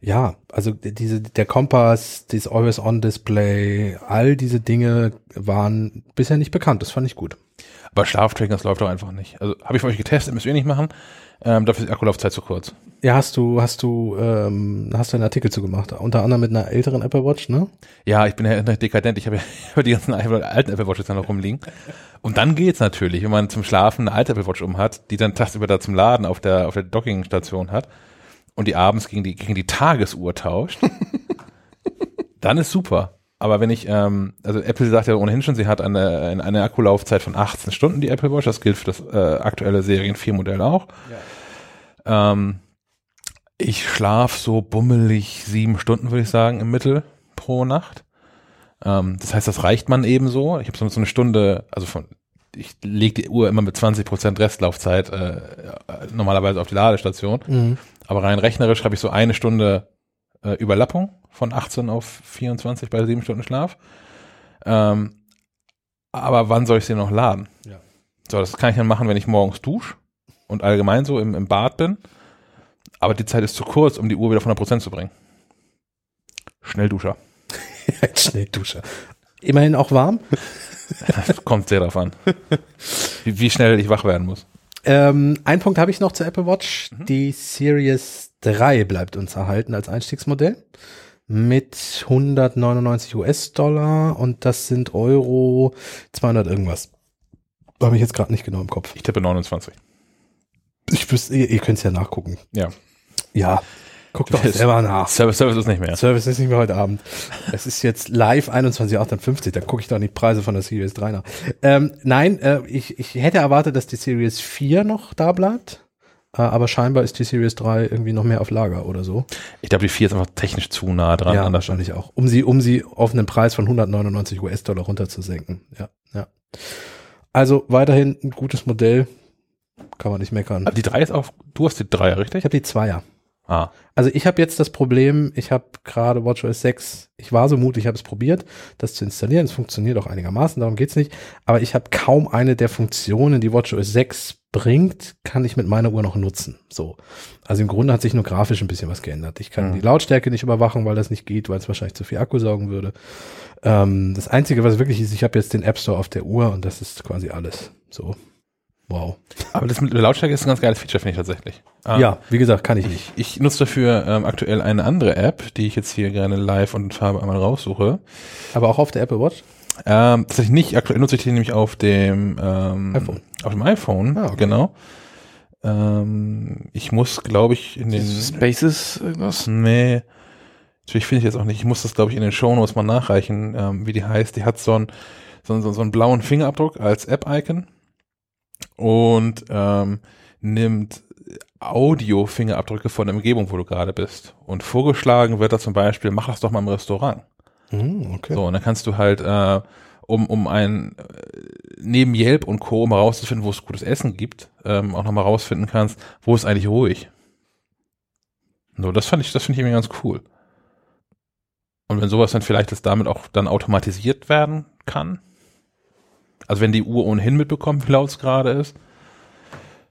ja, also diese, der Kompass, das Always-On-Display, all diese Dinge waren bisher nicht bekannt. Das fand ich gut. Aber Schlaftracking, das läuft doch einfach nicht. Also habe ich für euch getestet, müsst ihr nicht machen. Ähm, dafür ist die Akkulaufzeit zu kurz. Ja, hast du, hast du, ähm, hast du einen Artikel zu gemacht, unter anderem mit einer älteren Apple Watch, ne? Ja, ich bin ja dekadent. Ich habe ja die ganzen alten Apple Watches dann noch rumliegen. Und dann geht's natürlich, wenn man zum Schlafen eine alte Apple Watch um hat, die dann tagsüber da zum Laden auf der, auf der Dockingstation hat und die abends gegen die, gegen die Tagesuhr tauscht, dann ist super. Aber wenn ich, ähm, also Apple sagt ja ohnehin schon, sie hat eine, eine Akkulaufzeit von 18 Stunden, die Apple Watch. Das gilt für das äh, aktuelle Serien 4 Modell auch. Ähm, ich schlaf so bummelig sieben Stunden, würde ich sagen, im Mittel pro Nacht. Ähm, das heißt, das reicht man eben so. Ich habe so eine Stunde, also von, ich lege die Uhr immer mit 20% Restlaufzeit äh, äh, normalerweise auf die Ladestation. Aber rein rechnerisch habe ich so eine Stunde äh, Überlappung von 18 auf 24 bei sieben Stunden Schlaf. Ähm, aber wann soll ich sie noch laden? Ja. So, das kann ich dann machen, wenn ich morgens dusche und allgemein so im, im Bad bin. Aber die Zeit ist zu kurz, um die Uhr wieder auf 100% zu bringen. Schnellduscher. Schnellduscher. Immerhin auch warm. Das kommt sehr darauf an, wie, wie schnell ich wach werden muss. Ähm, ein Punkt habe ich noch zur Apple Watch. Die Series 3 bleibt uns erhalten als Einstiegsmodell mit 199 US-Dollar und das sind Euro 200 irgendwas. Habe ich jetzt gerade nicht genau im Kopf. Ich tippe 29. Ich wüsste, ihr, ihr könnt es ja nachgucken. Ja. Ja, guckt doch selber nach. Service, Service ist nicht mehr. Service ist nicht mehr heute Abend. Es ist jetzt live 21,58. Dann gucke ich doch die Preise von der Series 3 nach. Ähm, nein, äh, ich, ich hätte erwartet, dass die Series 4 noch da bleibt. Äh, aber scheinbar ist die Series 3 irgendwie noch mehr auf Lager oder so. Ich glaube, die 4 ist einfach technisch zu nah dran. ja, wahrscheinlich auch. Um sie, um sie auf einen Preis von 199 US-Dollar runterzusenken. Ja, ja. Also weiterhin ein gutes Modell. Kann man nicht meckern. Aber die 3 ist auch, du hast die 3, Ich richtig? habe die Zweier. Ah, Also ich habe jetzt das Problem, ich habe gerade WatchOS 6, ich war so mutig, ich habe es probiert, das zu installieren. Es funktioniert auch einigermaßen, darum geht's nicht. Aber ich habe kaum eine der Funktionen, die WatchOS 6 bringt, kann ich mit meiner Uhr noch nutzen. So. Also im Grunde hat sich nur grafisch ein bisschen was geändert. Ich kann Mhm. die Lautstärke nicht überwachen, weil das nicht geht, weil es wahrscheinlich zu viel Akku saugen würde. Ähm, das Einzige, was wirklich ist, ich habe jetzt den App Store auf der Uhr und das ist quasi alles. So. Wow. aber das mit der Lautstärke ist ein ganz geiles Feature, finde ich tatsächlich. Ah, Ja, wie gesagt, kann ich nicht. Ich, ich nutze dafür ähm, aktuell eine andere App, die ich jetzt hier gerne live und in Farbe einmal raussuche. Aber auch auf der Apple Watch? Ähm, tatsächlich nicht. Aktuell nutze ich die nämlich auf dem ähm, iPhone. Auf dem iPhone, Ah, okay. genau. Ähm, ich muss, glaube ich, in den Spaces irgendwas? Nee. Natürlich finde ich jetzt auch nicht. Ich muss das, glaube ich, in den Shownotes mal nachreichen, ähm, wie die heißt. Die hat so einen, so, einen- so einen blauen Fingerabdruck als App-Icon und ähm, nimmt Audio-Fingerabdrücke von der Umgebung, wo du gerade bist. Und vorgeschlagen wird da zum Beispiel, mach das doch mal im Restaurant. Hm, okay. So, und dann kannst du halt, äh, um, um ein, äh, neben Yelp und Co., um herauszufinden, wo es gutes Essen gibt, ähm, auch nochmal rausfinden kannst, wo ist eigentlich ruhig. So, das fand ich, das finde ich irgendwie ganz cool. Und wenn sowas dann vielleicht das damit auch dann automatisiert werden kann, also wenn die Uhr ohnehin mitbekommt, wie laut es gerade ist,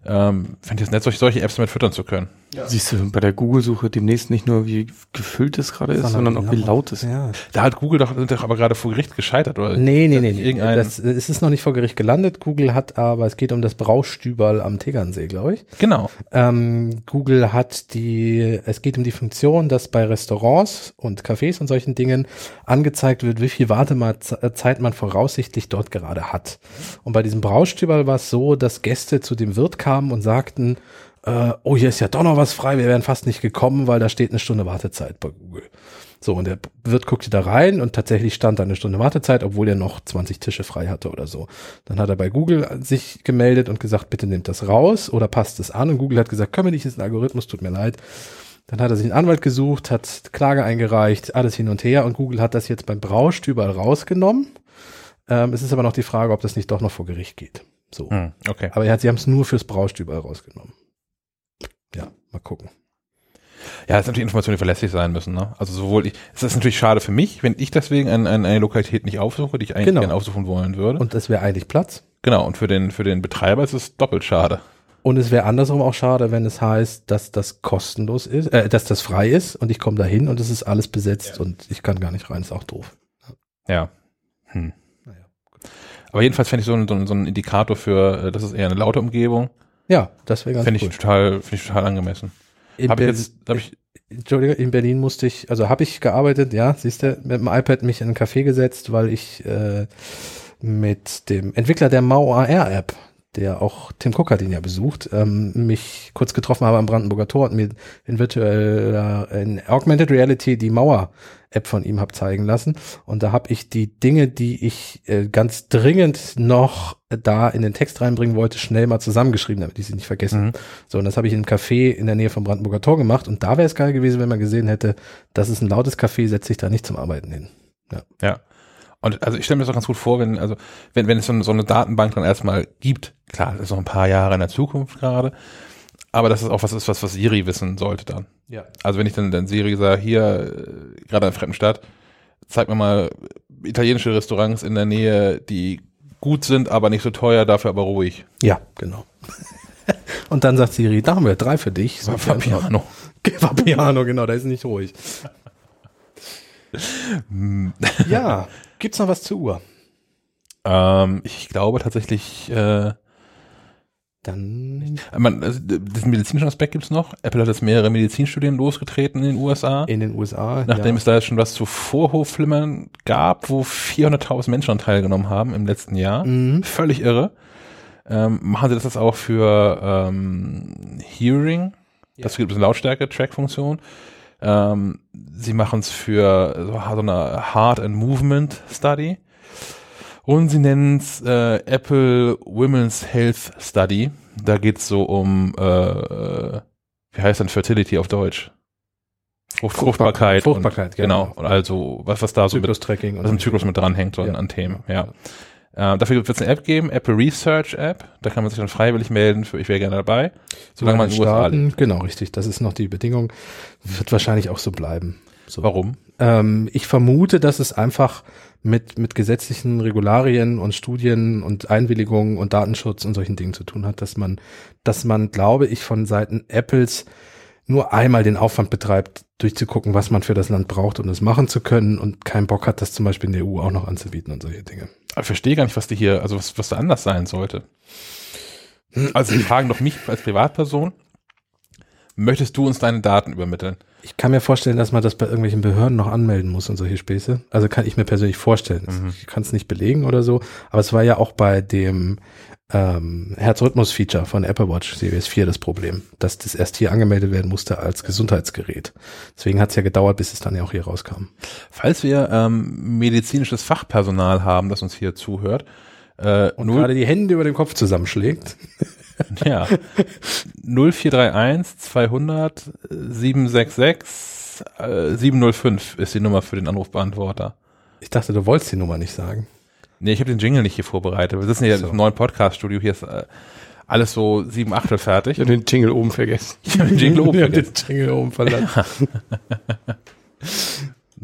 ähm, fände ich es nett, solche, solche Apps damit füttern zu können. Siehst du bei der Google-Suche demnächst nicht nur, wie gefüllt es gerade ist, sondern auch wie laut es ist. Ja. Da hat Google doch, doch aber gerade vor Gericht gescheitert, oder? Nee, nee, nee. nee. Irgendein- Das, es ist noch nicht vor Gericht gelandet. Google hat aber, es geht um das Braustüberl am Tegernsee, glaube ich. Genau. Ähm, Google hat die, es geht um die Funktion, dass bei Restaurants und Cafés und solchen Dingen angezeigt wird, wie viel Wartezeit man voraussichtlich dort gerade hat. Und bei diesem Braustüberl war es so, dass Gäste zu dem Wirt kamen und sagten, äh, oh, hier ist ja doch noch was frei, wir wären fast nicht gekommen, weil da steht eine Stunde Wartezeit bei Google. So, und der Wirt guckte da rein und tatsächlich stand da eine Stunde Wartezeit, obwohl er noch 20 Tische frei hatte oder so. Dann hat er bei Google sich gemeldet und gesagt, bitte nehmt das raus oder passt es an. Und Google hat gesagt, können wir nicht, ist ein Algorithmus, tut mir leid. Dann hat er sich einen Anwalt gesucht, hat Klage eingereicht, alles hin und her und Google hat das jetzt beim Braustüberl rausgenommen. Ähm, es ist aber noch die Frage, ob das nicht doch noch vor Gericht geht. So. Hm, okay. Aber er hat, sie haben es nur fürs Braustüberl rausgenommen. Ja, mal gucken. Ja, das sind natürlich Informationen, die verlässlich sein müssen. Ne? Also sowohl ich, es ist natürlich schade für mich, wenn ich deswegen ein, ein, eine Lokalität nicht aufsuche, die ich eigentlich Genau. gerne aufsuchen wollen würde. Und es wäre eigentlich Platz. genau. Und für den für den Betreiber ist es doppelt schade. Und es wäre andersrum auch schade, wenn es heißt, dass das kostenlos ist, äh, dass das frei ist und ich komme da hin und es ist alles besetzt und ich kann gar nicht rein, ist auch doof. Ja. Hm. Naja. Aber jedenfalls fände ich so einen, so, so einen Indikator für, äh, das ist eher eine laute Umgebung, Ja, das wäre ganz fände cool. ich total, finde ich total angemessen. In Habe ich Berlin- jetzt, habe ich, Entschuldige, in Berlin musste ich, also habe ich gearbeitet, ja, siehst du, mit dem iPad mich in einen Café gesetzt, weil ich äh, mit dem Entwickler der Mau AR App, der auch Tim Cook hat ihn ja besucht, ähm, mich kurz getroffen habe am Brandenburger Tor und mir in virtueller, in Augmented Reality die Mauer App von ihm habe zeigen lassen. Und da habe ich die Dinge, die ich äh, ganz dringend noch da in den Text reinbringen wollte, schnell mal zusammengeschrieben, damit ich sie nicht vergesse. Mhm. So, und das habe ich in einem Café in der Nähe vom Brandenburger Tor gemacht. Und da wäre es geil gewesen, wenn man gesehen hätte, das ist ein lautes Café, setze ich da nicht zum Arbeiten hin. Ja. Und also ich stelle mir das auch ganz gut vor, wenn, also, wenn, wenn es so eine, so eine Datenbank dann erstmal gibt, klar, das ist noch ein paar Jahre in der Zukunft gerade, aber das ist auch was ist, was, was Siri wissen sollte dann. Ja. Also wenn ich dann, dann Siri sage, hier, äh, gerade in einer fremden Stadt, zeig mir mal italienische Restaurants in der Nähe, die gut sind, aber nicht so teuer, dafür aber ruhig. Ja, genau. und dann sagt Siri, da haben wir drei für dich. So, Fabiano. Vapiano, genau, da ist nicht ruhig. ja, gibt's noch was zur Uhr? Ähm, ich glaube tatsächlich, äh, Dann man, also, diesen medizinischen Aspekt gibt's noch. Apple hat jetzt mehrere Medizinstudien losgetreten in den USA. in den USA. Nachdem ja. es da jetzt schon was zu Vorhofflimmern gab, wo 400.000 Menschen teilgenommen haben im letzten Jahr. Mhm. Völlig irre. Ähm, machen sie das jetzt auch für ähm, Hearing. Das gibt es eine Lautstärke-Track-Funktion. Ähm, sie machen es für so, so eine Heart and Movement Study. Und sie nennen es äh, Apple Women's Health Study. Da geht es so um, äh, wie heißt denn Fertility auf Deutsch? Frucht, Fruchtbarkeit. Fruchtbarkeit, und, genau. Und also, was, was da so mit, was im Zyklus mit dranhängt, so Ja. an Themen, ja. Äh, dafür wird es eine App geben, Apple Research App. Da kann man sich dann freiwillig melden für ich wäre gerne dabei. Solange man in den USA lebt. Genau, richtig. Das ist noch die Bedingung. Wird wahrscheinlich auch so bleiben. So. Warum? Ähm, ich vermute, dass es einfach mit, mit gesetzlichen Regularien und Studien und Einwilligungen und Datenschutz und solchen Dingen zu tun hat, dass man, dass man, glaube ich, von Seiten Apples nur einmal den Aufwand betreibt, durchzugucken, was man für das Land braucht, um das machen zu können und keinen Bock hat, das zum Beispiel in der EU auch noch anzubieten und solche Dinge. Ich verstehe gar nicht, was die hier, also was, was da anders sein sollte. Also sie fragen doch mich als Privatperson, möchtest du uns deine Daten übermitteln? Ich kann mir vorstellen, dass man das bei irgendwelchen Behörden noch anmelden muss und solche Späße. Also kann ich mir persönlich vorstellen. Mhm. Ich kann es nicht belegen oder so. Aber es war ja auch bei dem ähm, Herzrhythmus-Feature von Apple Watch Series 4 das Problem, dass das erst hier angemeldet werden musste als Gesundheitsgerät. Deswegen hat es ja gedauert, bis es dann ja auch hier rauskam. Falls wir ähm, medizinisches Fachpersonal haben, das uns hier zuhört, äh, Und gerade die Hände über dem Kopf zusammenschlägt. Ja. 0431 200 766 äh, 705 ist die Nummer für den Anrufbeantworter. Ich dachte, du wolltest die Nummer nicht sagen. Nee, ich habe den Jingle nicht hier vorbereitet. Wir sitzen hier So. im neuen Podcast-Studio. Hier ist äh, alles so sieben Achtel fertig. Ich habe den Jingle oben vergessen. Ich habe den Jingle oben Ja, vergessen. den Jingle oben verlassen.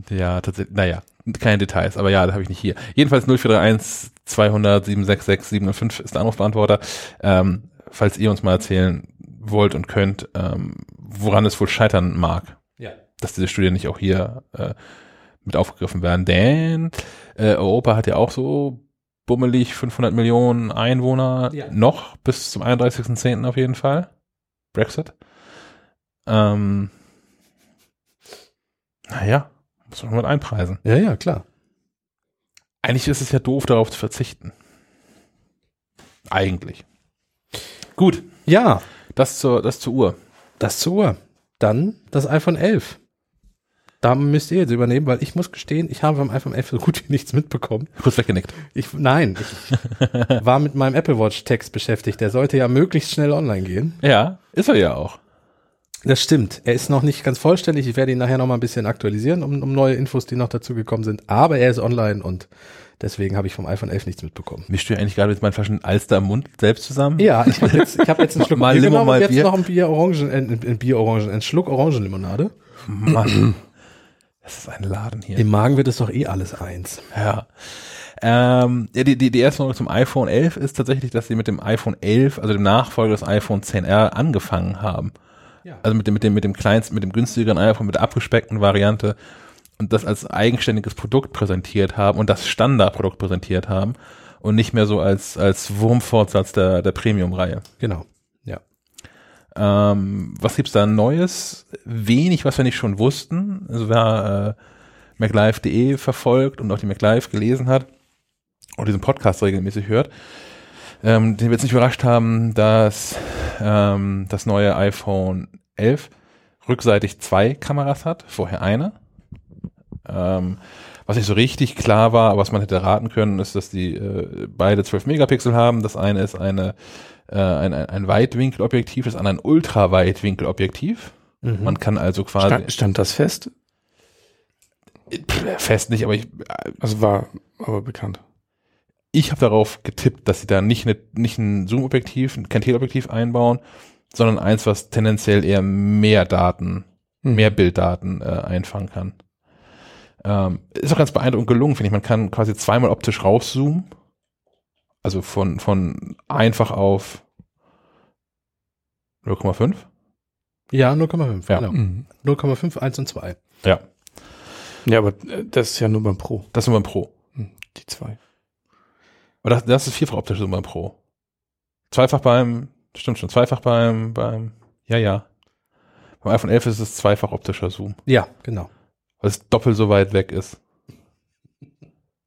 Ja, tatsächlich. Naja, keine Details. Aber ja, da habe ich nicht hier. Jedenfalls 0431 200 766 705 ist der Anrufbeantworter. Ähm, falls ihr uns mal erzählen wollt und könnt, ähm, woran es wohl scheitern mag, Ja. dass diese Studien nicht auch hier äh, mit aufgegriffen werden. Denn äh, Europa hat ja auch so bummelig 500 Millionen Einwohner Ja. noch bis zum 31.10. auf jeden Fall. Brexit. Ähm, naja, muss man mal einpreisen. Ja, ja, klar. Eigentlich ist es ja doof, darauf zu verzichten. Eigentlich. Gut, Ja, das zur, das zur Uhr. das zur Uhr. Dann das iPhone 11. Da müsst ihr jetzt übernehmen, weil ich muss gestehen, ich habe beim iPhone 11 so gut wie nichts mitbekommen. Kurz weggenickt. Ich, nein, ich war mit meinem Apple Watch Text beschäftigt. Der sollte ja möglichst schnell online gehen. Ja, ist er ja auch. Das stimmt. Er ist noch nicht ganz vollständig. Ich werde ihn nachher noch mal ein bisschen aktualisieren, um, um neue Infos, die noch dazu gekommen sind. Aber er ist online und deswegen habe ich vom iPhone 11 nichts mitbekommen. Mischst du ja eigentlich gerade mit meinen Flaschen Alster im Mund selbst zusammen? Ja, ich habe jetzt, ich hab jetzt einen Schluck Mal Bier Limo, genommen mal und jetzt Bier. noch ein Bier Orangen, äh, ein Bier Orangen, ein Schluck Orangenlimonade. Mann. Das ist ein Laden hier. Im Magen wird es doch eh alles eins. Ja. Ähm, ja, die, die, die erste Frage zum iPhone 11 ist tatsächlich, dass sie mit dem iPhone 11, also dem Nachfolger des iPhone 10R, angefangen haben. Ja. Also mit dem, mit dem, mit dem kleinsten, mit dem günstigeren iPhone, mit der abgespeckten Variante und das als eigenständiges Produkt präsentiert haben und das Standardprodukt präsentiert haben und nicht mehr so als, als Wurmfortsatz der, der Premium-Reihe. Genau. Ähm, was gibt's da Neues? Wenig, was wir nicht schon wussten. Also wer äh, MacLive.de verfolgt und auch die MacLive gelesen hat und diesen Podcast regelmäßig hört, ähm, den wir jetzt nicht überrascht haben, dass ähm, das neue iPhone 11 rückseitig zwei Kameras hat, vorher eine. Ähm, was nicht so richtig klar war, aber was man hätte raten können, ist, dass die äh, beide 12 Megapixel haben. Das eine ist eine äh, ein, ein, ein Weitwinkelobjektiv, das andere ein Ultraweitwinkelobjektiv. Mhm. Man kann also quasi Stand, stand das fest? Fest nicht, aber ich, Also war aber bekannt. ich habe darauf getippt, dass sie da nicht, eine, nicht ein Zoom-Objektiv, kein Teleobjektiv einbauen, sondern eins, was tendenziell eher mehr Daten, Hm. mehr Bilddaten äh, einfangen kann. Ähm, ist auch ganz beeindruckend gelungen, finde ich. Man kann quasi zweimal optisch rauszoomen. Also von, von einfach auf 0,5. Ja, 0,5. Ja. Genau. Mhm. 0,5, 1 und 2. Ja, Ja, aber äh, das ist ja nur beim Pro. das ist nur beim Pro. Hm, Die zwei. Aber das, das ist vierfach optisch so beim Pro. Zweifach beim, stimmt schon, zweifach beim, beim, ja, ja. Beim iPhone 11 ist es zweifach optischer Zoom, Ja, genau. weil es doppelt so weit weg ist.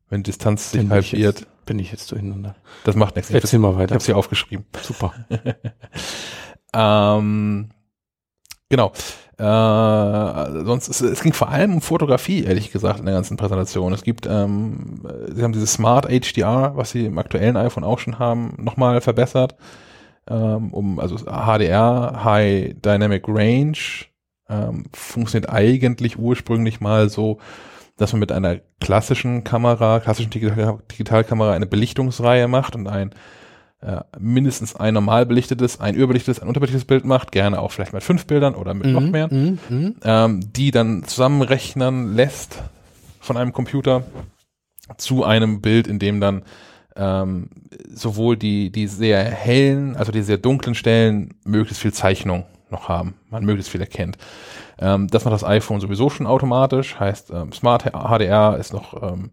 Wenn Distanz sich halbiert, jetzt, bin ich jetzt durcheinander. das macht nichts. Ich Erzähl mal ich weiter. habe es hier aufgeschrieben. Super. Ähm, genau. Äh, sonst, es, es ging vor allem um Fotografie, ehrlich gesagt, in der ganzen Präsentation. Es gibt, ähm, äh, sie haben dieses Smart HDR, was sie im aktuellen iPhone auch schon haben, nochmal verbessert. Ähm, um, also HDR, High Dynamic Range, ähm, funktioniert eigentlich ursprünglich mal so, dass man mit einer klassischen Kamera, klassischen Digital Digitalkamera eine Belichtungsreihe macht und ein äh, mindestens ein normal belichtetes, ein überbelichtetes, ein unterbelichtetes Bild macht, gerne auch vielleicht mit fünf Bildern oder mit noch mehr, Mhm, mhm. ähm, die dann zusammenrechnen lässt von einem Computer zu einem Bild, in dem dann ähm, sowohl die, die sehr hellen, also die sehr dunklen Stellen möglichst viel Zeichnung noch haben, man möglichst viel erkennt. Ähm, das macht das iPhone sowieso schon automatisch, heißt ähm, Smart HDR ist noch, ähm,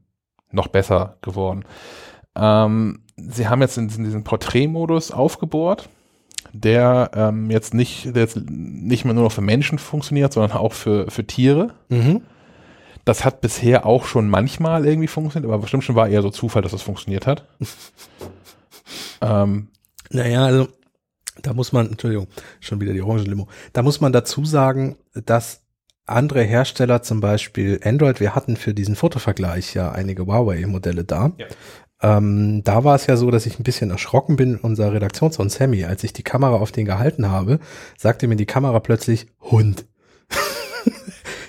noch besser geworden. Ähm, sie haben jetzt in, in diesen Porträtmodus aufgebohrt, der ähm, jetzt nicht, der jetzt nicht mehr nur noch für Menschen funktioniert, sondern auch für, für Tiere. Mhm. Das hat bisher auch schon manchmal irgendwie funktioniert, aber bestimmt schon war eher so Zufall, dass das funktioniert hat. ähm, Naja, also da muss man, Entschuldigung, schon wieder die Orangenlimo. Da muss man dazu sagen, dass andere Hersteller, zum Beispiel Android, wir hatten für diesen Fotovergleich ja einige Huawei-Modelle da. Ja. Ähm, da war es ja so, dass ich ein bisschen erschrocken bin, unser Redaktionssohn Sammy, als ich die Kamera auf den gehalten habe, sagte mir die Kamera plötzlich Hund.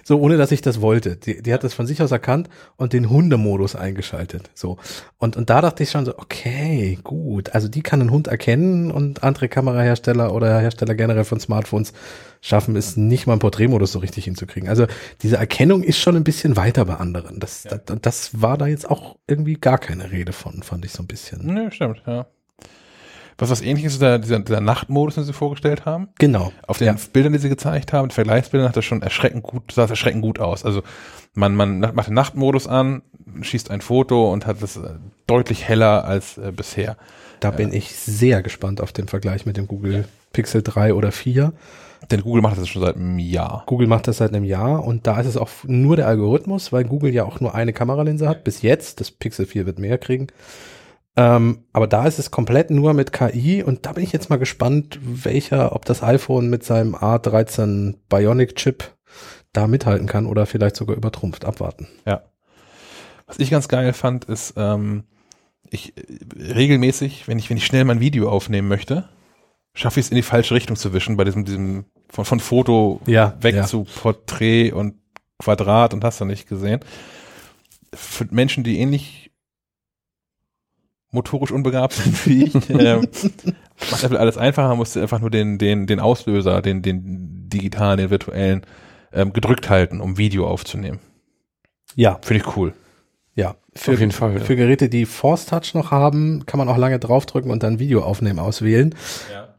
So ohne dass ich das wollte. Die, die hat das von sich aus erkannt und den Hundemodus eingeschaltet. So. Und, und da dachte ich schon so, okay, gut. Also die kann einen Hund erkennen und andere Kamerahersteller oder Hersteller generell von Smartphones schaffen es nicht mal im Porträtmodus so richtig hinzukriegen. Also diese Erkennung ist schon ein bisschen weiter bei anderen. Das, das, das war da jetzt auch irgendwie gar keine Rede von, fand ich so ein bisschen. ne, stimmt, ja. Was was ähnliches ist dieser, dieser Nachtmodus, den sie vorgestellt haben. Genau. Auf den Ja. Bildern, die sie gezeigt haben, Vergleichsbildern, hat das schon erschreckend gut, sah das erschreckend gut aus. Also man, man macht den Nachtmodus an, schießt ein Foto und hat das äh, deutlich heller als äh, bisher. Da bin ich sehr gespannt auf den Vergleich mit dem Google Pixel 3 oder 4. Denn Google macht das schon seit einem Jahr. Google macht das seit einem Jahr und da ist es auch nur der Algorithmus, weil Google ja auch nur eine Kameralinse hat, bis jetzt. Das Pixel 4 wird mehr kriegen. Ähm, aber da ist es komplett nur mit KI und da bin ich jetzt mal gespannt, welcher, ob das iPhone mit seinem A13 Bionic Chip da mithalten kann oder vielleicht sogar übertrumpft. Abwarten. Ja. Was ich ganz geil fand, ist, ähm, ich äh, regelmäßig, wenn ich, wenn ich schnell mein Video aufnehmen möchte, schaffe ich es in die falsche Richtung zu wischen, bei diesem, diesem von, von Foto Ja, weg ja. zu Porträt und Quadrat und hast du nicht gesehen. Für Menschen, die ähnlich motorisch unbegabt sind wie ich, ähm, macht Apple alles einfacher, musst du einfach nur den, den, den Auslöser, den, den digitalen, den virtuellen, ähm, gedrückt halten, um Video aufzunehmen. Ja, Finde ich cool. ja. Für, Auf jeden Fall. ja. für Geräte, die Force Touch noch haben, kann man auch lange draufdrücken und dann Video aufnehmen auswählen.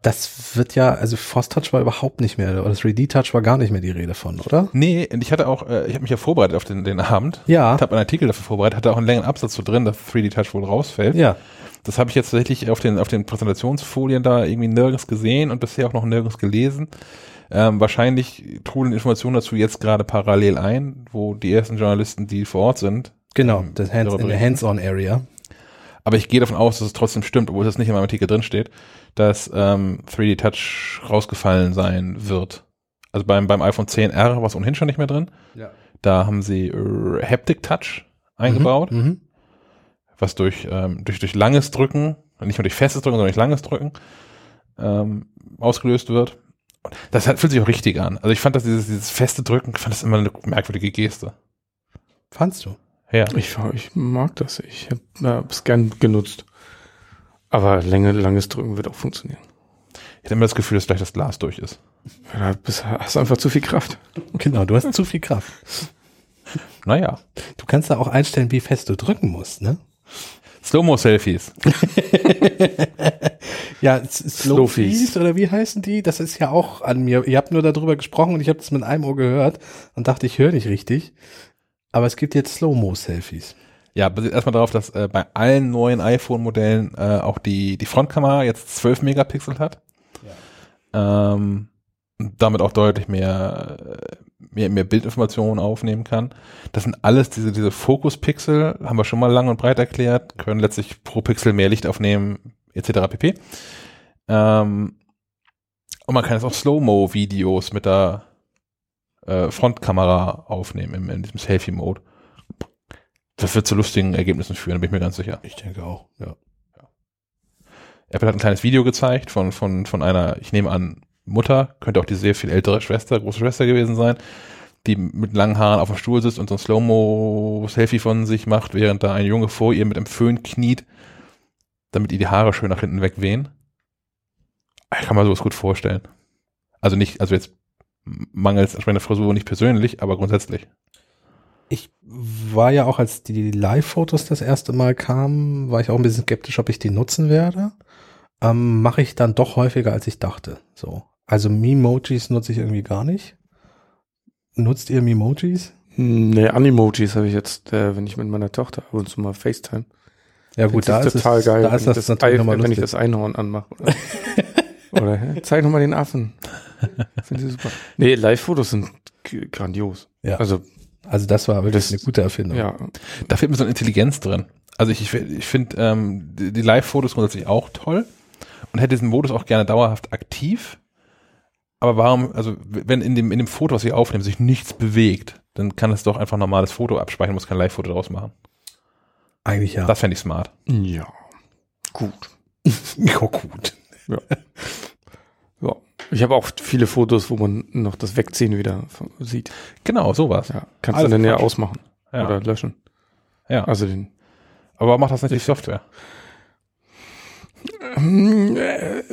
Das wird ja, also Force Touch war überhaupt nicht mehr, oder 3D Touch war gar nicht mehr die Rede von, oder? Nee, und ich hatte auch, äh, ich habe mich ja vorbereitet auf den, den Abend. Ja. Ich habe einen Artikel dafür vorbereitet, hatte auch einen längeren Absatz so drin, dass 3D Touch wohl rausfällt. Ja. Das habe ich jetzt tatsächlich auf den, auf den Präsentationsfolien da irgendwie nirgends gesehen und bisher auch noch nirgends gelesen. Ähm, wahrscheinlich trudeln Informationen dazu jetzt gerade parallel ein, wo die ersten Journalisten, die vor Ort sind. Genau, ähm, das Hands, in der. Hands-on-Area. Aber ich gehe davon aus, dass es trotzdem stimmt, obwohl das nicht in meinem Artikel drin steht, dass ähm, 3D Touch rausgefallen sein wird. Also beim, beim iPhone 10R war es ohnehin schon nicht mehr drin. Ja. Da haben sie äh, Haptic Touch eingebaut, Mhm. was durch, ähm, durch, durch langes Drücken, nicht nur durch festes Drücken, sondern durch langes Drücken ähm, ausgelöst wird. Das hat, fühlt sich auch richtig an. Also ich fand das dieses, dieses feste Drücken, ich fand das immer eine merkwürdige Geste. Fandst du? Ja. Ich, ich mag das. Ich habe es gern genutzt. Aber Länge, langes Drücken wird auch funktionieren. Ich hatte immer das Gefühl, dass gleich das Glas durch ist. Ja, Da bist, hast du einfach zu viel Kraft. Genau, du hast zu viel Kraft. Naja. Du kannst da auch einstellen, wie fest du drücken musst, ne? Slow-Mo-Selfies. Ja, S- Slowfies. Slowfies oder wie heißen die? Das ist ja auch an mir. Ihr habt nur darüber gesprochen und ich habe das mit einem Ohr gehört und dachte, ich höre nicht richtig. Aber es gibt jetzt Slow-Mo-Selfies. Ja, basiert erstmal darauf, dass äh, bei allen neuen iPhone-Modellen äh, auch die, die Frontkamera jetzt 12 Megapixel hat. Ähm, und damit auch deutlich mehr, äh, mehr, mehr Bildinformationen aufnehmen kann. Das sind alles diese, diese Fokuspixel, haben wir schon mal lang und breit erklärt, können letztlich pro Pixel mehr Licht aufnehmen, etc. pp. Ähm, und man kann jetzt auch Slow-Mo-Videos mit der äh, Frontkamera aufnehmen im, in diesem Selfie-Mode. Das wird zu lustigen Ergebnissen führen, bin ich mir ganz sicher. Ich denke auch, ja. Apple hat ein kleines Video gezeigt von, von, von einer, ich nehme an, Mutter, könnte auch die sehr viel ältere Schwester, große Schwester gewesen sein, die mit langen Haaren auf dem Stuhl sitzt und so ein Slow-Mo-Selfie von sich macht, während da ein Junge vor ihr mit einem Föhn kniet, damit ihr die Haare schön nach hinten wegwehen. Ich kann mir sowas gut vorstellen. Also nicht, also jetzt mangels entsprechender Frisur nicht persönlich, aber grundsätzlich. Ich war ja auch, als die Live-Fotos das erste Mal kamen, war ich auch ein bisschen skeptisch, ob ich die nutzen werde. Ähm, Mache ich dann doch häufiger, als ich dachte. So. Also Memojis nutze ich irgendwie gar nicht. Nutzt ihr Memojis? Ne, Animojis habe ich jetzt, äh, wenn ich mit meiner Tochter ab und zu mal FaceTime. Ja gut, da ist ich total es, geil, da wenn ist ich das, natürlich nochmal wenn ich das Einhorn anmache. Oder, oder hä, zeig nochmal den Affen. Finde ich super. Nee, Live-Fotos sind grandios. Ja. Also, Also das war wirklich Das- eine gute Erfindung. ja, Da fehlt mir so eine Intelligenz drin. Also ich, ich, ich finde ähm, die, die Live-Fotos grundsätzlich auch toll und hätte diesen Modus auch gerne dauerhaft aktiv. Aber warum, also wenn in dem, in dem Foto, was ich aufnehme, sich nichts bewegt, dann kann es doch einfach ein normales Foto abspeichern, muss kein Live-Foto draus machen. Eigentlich ja. Das fände ich smart. ja, gut. ja, gut. Ja. Ich habe auch viele Fotos, wo man noch das Wegziehen wieder sieht. Genau, sowas. Ja, kannst Alles du dann ja Quatsch. ausmachen Ja. oder löschen. ja. Also den Aber macht das nicht die Software? Äh, äh,